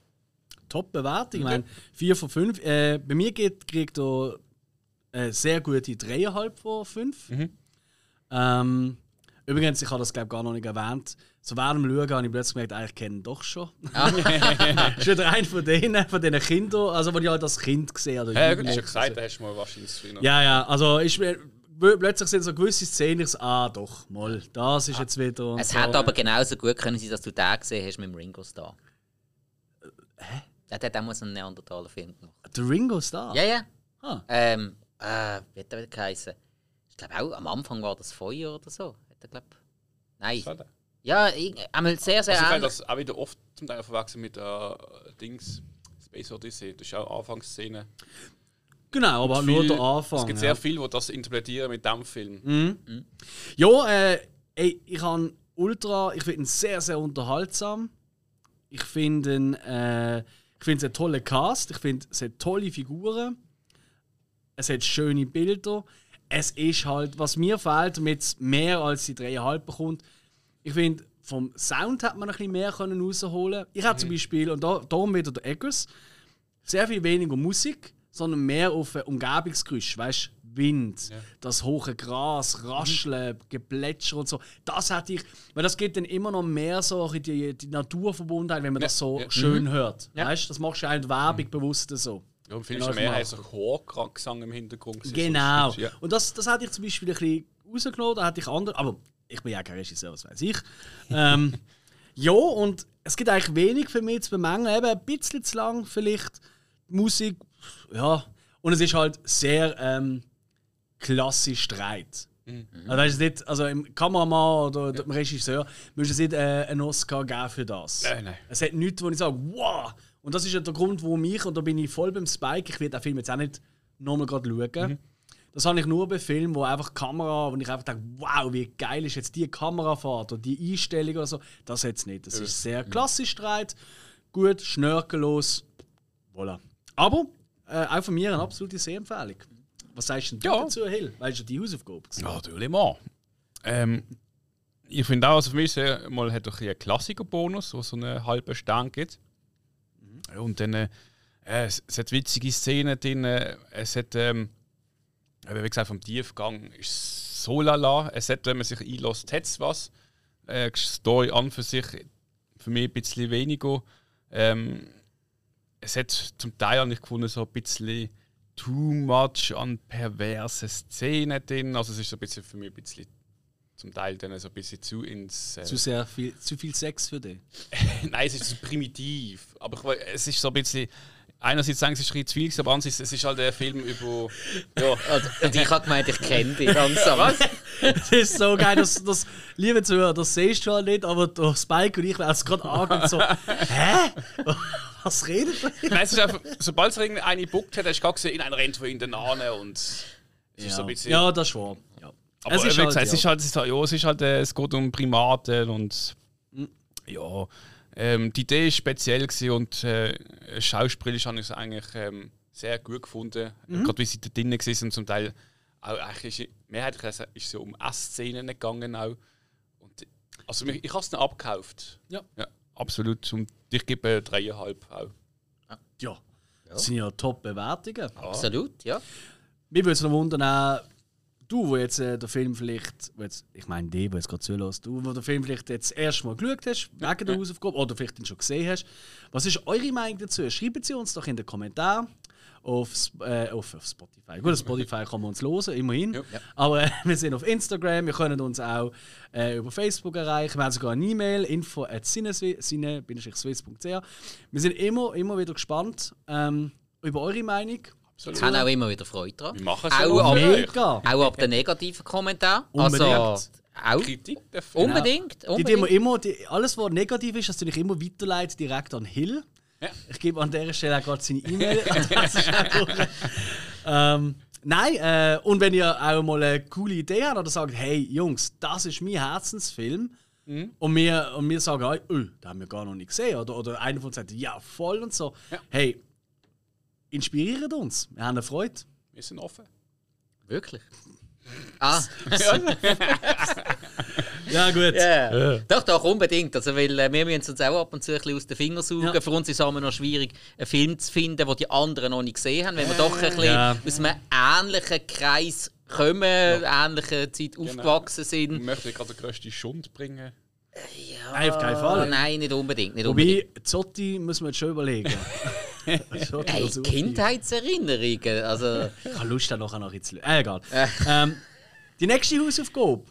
Top Bewertung. Ich meine, 4 von 5. Äh, bei mir geht, kriegt er eine sehr gute 3,5 von 5. Ähm, übrigens, ich habe das glaube gar noch nicht erwähnt. So während dem Schauen habe ich plötzlich gemerkt, eigentlich kenne doch schon. das ist wieder einer von denen, von diesen Kindern, also die ich halt als Kind gesehen habe. Ja, gut, hast du ja Jugendlich. gesagt, da hast du mal wahrscheinlich noch. Ja, ja, also ist mir, plötzlich sind so gewisse Szenen, ich so, ah doch, mal, das ist jetzt wieder. und Es so. hätte aber genauso gut können sein, dass du den gesehen hast mit dem Ringo Starr. Hä? Der hat damals einen Neandertaler Film gemacht. Der Ringo Starr? Ja, ja. Ah. Ähm, äh, wie hat der wieder geheißen? Ich glaube auch, am Anfang war das Feuer oder so. Hat er, glaub... Nein. Schade. Ja, ich- einmal sehr, sehr Also ich ähnlich. das auch wieder oft zum Teil verwechseln mit äh, Dings Space Odyssey. Das ist auch Anfangsszene. Genau, aber nur Viel- der Anfang. Es gibt ja. sehr viele, die das interpretieren mit diesem Film. Mhm. Ja, äh, ey, ich habe ultra, ich finde ihn sehr, sehr unterhaltsam. Ich finde ihn, äh, ich finde es einen tollen Cast. Ich finde es tolle Figuren. Es hat schöne Bilder. Es ist halt, was mir fehlt, damit es mehr als die dreieinhalb bekommt. Ich finde, vom Sound hat man ein bisschen mehr können rausholen. Ich habe zum Beispiel, und da, darum wieder der Eggers, sehr viel weniger Musik, sondern mehr auf Umgebungsgeräusch, weißt Wind, das hohe Gras, Rascheln, Geplätscher und so. Das hätte ich, weil das gibt dann immer noch mehr so in die, die Naturverbundenheit, wenn man das so ja. schön hört. Weißt, das machst du auch in Werbung bewusst so. Ja, im Film Genau, ist ja mehr ich so Chorgesang im Hintergrund. Genau. Ja. Und das, das hätte ich zum Beispiel ein bisschen rausgenommen, da hätte ich andere. Aber ich bin ja kein Regisseur, was weiß ich. ähm, ja, und es gibt eigentlich wenig für mich zu bemängeln. Eben ein bisschen zu lang vielleicht. Die Musik, ja. Und es ist halt sehr ähm, klassisch Streit. Also, weißt du, nicht, also im Kameramann oder dem Regisseur müsste es nicht äh, einen Oscar geben für das. Nein, nein. Es hat nichts, wo ich sage, wow! Und das ist ja der Grund, warum ich, und da bin ich voll beim Spike, ich werde den Film jetzt auch nicht nochmal gerade schauen. Das habe ich nur bei Filmen, wo einfach Kamera, wo ich einfach denke, wow, wie geil ist jetzt die Kamerafahrt oder die Einstellung oder so. Das jetzt nicht. Das ist sehr klassisch Streit, gut, schnörkellos, voilà. Aber äh, auch von mir eine absolute Sehempfehlung. Was sagst denn du Ja. dazu, Hill? Weißt du, die Hausaufgabe? gewesen? Ja, natürlich mal. Ähm, ich finde auch, also für mich sehr, mal hat doch ein Klassikerbonus, wo so einen halben Stern gibt. Und dann, äh, es, es hat witzige Szenen drin, es hat, ähm, wie gesagt, vom Tiefgang ist so lala. Es hat, wenn man sich einlässt, hat es was. Äh, Story an für sich für mich ein bisschen weniger. Ähm, es hat zum Teil habe ich gefunden, so ein bisschen too much an perverse Szenen drin. Also es ist so ein bisschen für mich ein bisschen zum Teil dann so ein bisschen zu ins. Äh, Zu sehr viel, zu viel Sex für dich. Nein, es ist zu primitiv. Aber ich, es ist so ein bisschen. Einerseits sagen sie, es ist zu viel, aber andererseits es ist halt ein Film über. Ja, Und ich habe gemeint, ich kenne dich langsam. Was? Das ist so geil, das, das, liebe Zuhörer, das siehst du halt nicht, aber der Spike und ich werden es gerade angeguckt so, hä? Was redet ihr? Nein, es ist einfach, sobald es irgendeine gebuckt hat, hast du gerade gesehen, in einer rennt von ihnen an und ist so ein bisschen. Ja, das ist wahr. Aber es ist halt, gesagt, es ja. ist halt, es ist halt, ja, es ist halt, äh, es geht um Primaten und ja, ähm, die Idee ist speziell gewesen und äh, schauspielerisch habe ich es eigentlich ähm, sehr gut gefunden. Gerade wie sie da drinnen waren und zum Teil auch eigentlich ist mehrheitlich ist es ja um Essszenen gegangen auch. Und, also ich, ich habe es nicht abgekauft. Ja. ja. Absolut. Und ich gebe dreieinhalb auch. Ja. Das sind ja Top-Bewertungen. Absolut, ja. Mir würde es noch wundern, auch, du, wo jetzt äh, den Film vielleicht, jetzt, ich meine, die, wo jetzt gerade zulässt, du, wo den Film vielleicht jetzt das erste Mal geschaut hast, wegen der Hausaufgabe, oder vielleicht ihn schon gesehen hast. Was ist eure Meinung dazu? Schreibt sie uns doch in den Kommentaren. Auf, äh, auf, auf Spotify. Gut, auf Spotify kann man uns hören, immerhin. Ja. Aber äh, wir sind auf Instagram, wir können uns auch äh, über Facebook erreichen. Wir haben sogar eine E-Mail, info at swiss.ch. Wir sind immer, immer wieder gespannt ähm, über eure Meinung. Ich habe auch immer wieder Freude dran. Wir machen es Auch ja ab-! Auch ab den negativen Kommentaren. Unbedingt. Also, auch Kritik dafür. unbedingt. Die, die immer, unbedingt. die, alles, was negativ ist, das ich immer weiterleiten direkt an Hill. Ja. Ich gebe an dieser Stelle auch gerade seine E-Mail. ähm, nein, äh, und wenn ihr auch mal eine coole Idee habt oder sagt, hey Jungs, das ist mein Herzensfilm, und, wir, und wir sagen, hey, oh, den haben wir gar noch nicht gesehen, oder, oder einer von uns sagt, ja, voll und so. Hey, inspiriert uns, wir haben eine Freude. Wir sind offen. Wirklich. Ah, Ja, gut. ja. Doch, doch, unbedingt. Also, weil äh, wir müssen uns auch ab und zu ein bisschen aus den Fingern saugen. Ja. Für uns ist es immer noch schwierig, einen Film zu finden, den die anderen noch nicht gesehen haben, weil wir doch ein bisschen Ja. aus einem ähnlichen Kreis kommen, ähnlicher Zeit aufgewachsen Ich sind. möchte gerade den grössten Schund bringen. Nein, auf keinen Fall. Nein, nicht unbedingt. Nicht unbedingt. Wobei, Zotti müssen wir jetzt schon überlegen. Viel. Kindheitserinnerungen. Also, Ich habe Lust, da nachher noch ein zu Äh, egal. ähm, die nächste Hausaufgabe.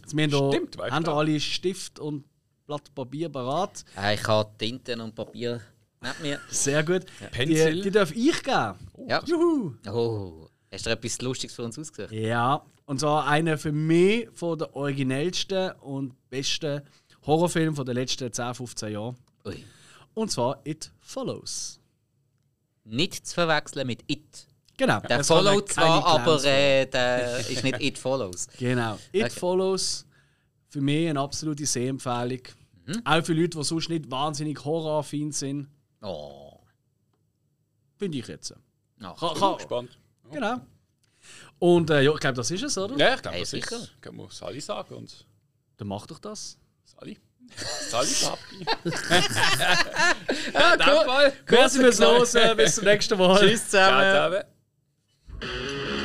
Jetzt, wir haben Stimmt, da, haben da alle Stift und Blatt Papier parat. äh, ich habe Tinten und Papier neben mir. Sehr gut. Pencil. Die, die darf ich geben. Ja. Juhu! Oh, hast du etwas Lustiges für uns ausgesucht? Ja, und zwar einer für mich von der originellsten und besten Horrorfilmen von den letzten 10, 15 Jahren. Ui. Und zwar It Follows. Nicht zu verwechseln mit It. Genau. Der es followt zwar, aber äh, der ist nicht It Follows. Genau. It Okay. Follows für mich eine absolute Sehempfehlung. Mhm. Auch für Leute, die sonst nicht wahnsinnig horroraffin sind, Oh. finde ich jetzt. Ach, Kann, kann, Spannend. genau. Und äh, ja, ich glaube, das ist es, oder? Ja, ich glaube, Hey, das sicher. ist. Kann man Sally sagen und Dann mach doch das. Sally. Salutapi. ja, cool. Kurze Knosen, bis zum nächsten Mal. Tschüss zusammen. Ciao, zusammen.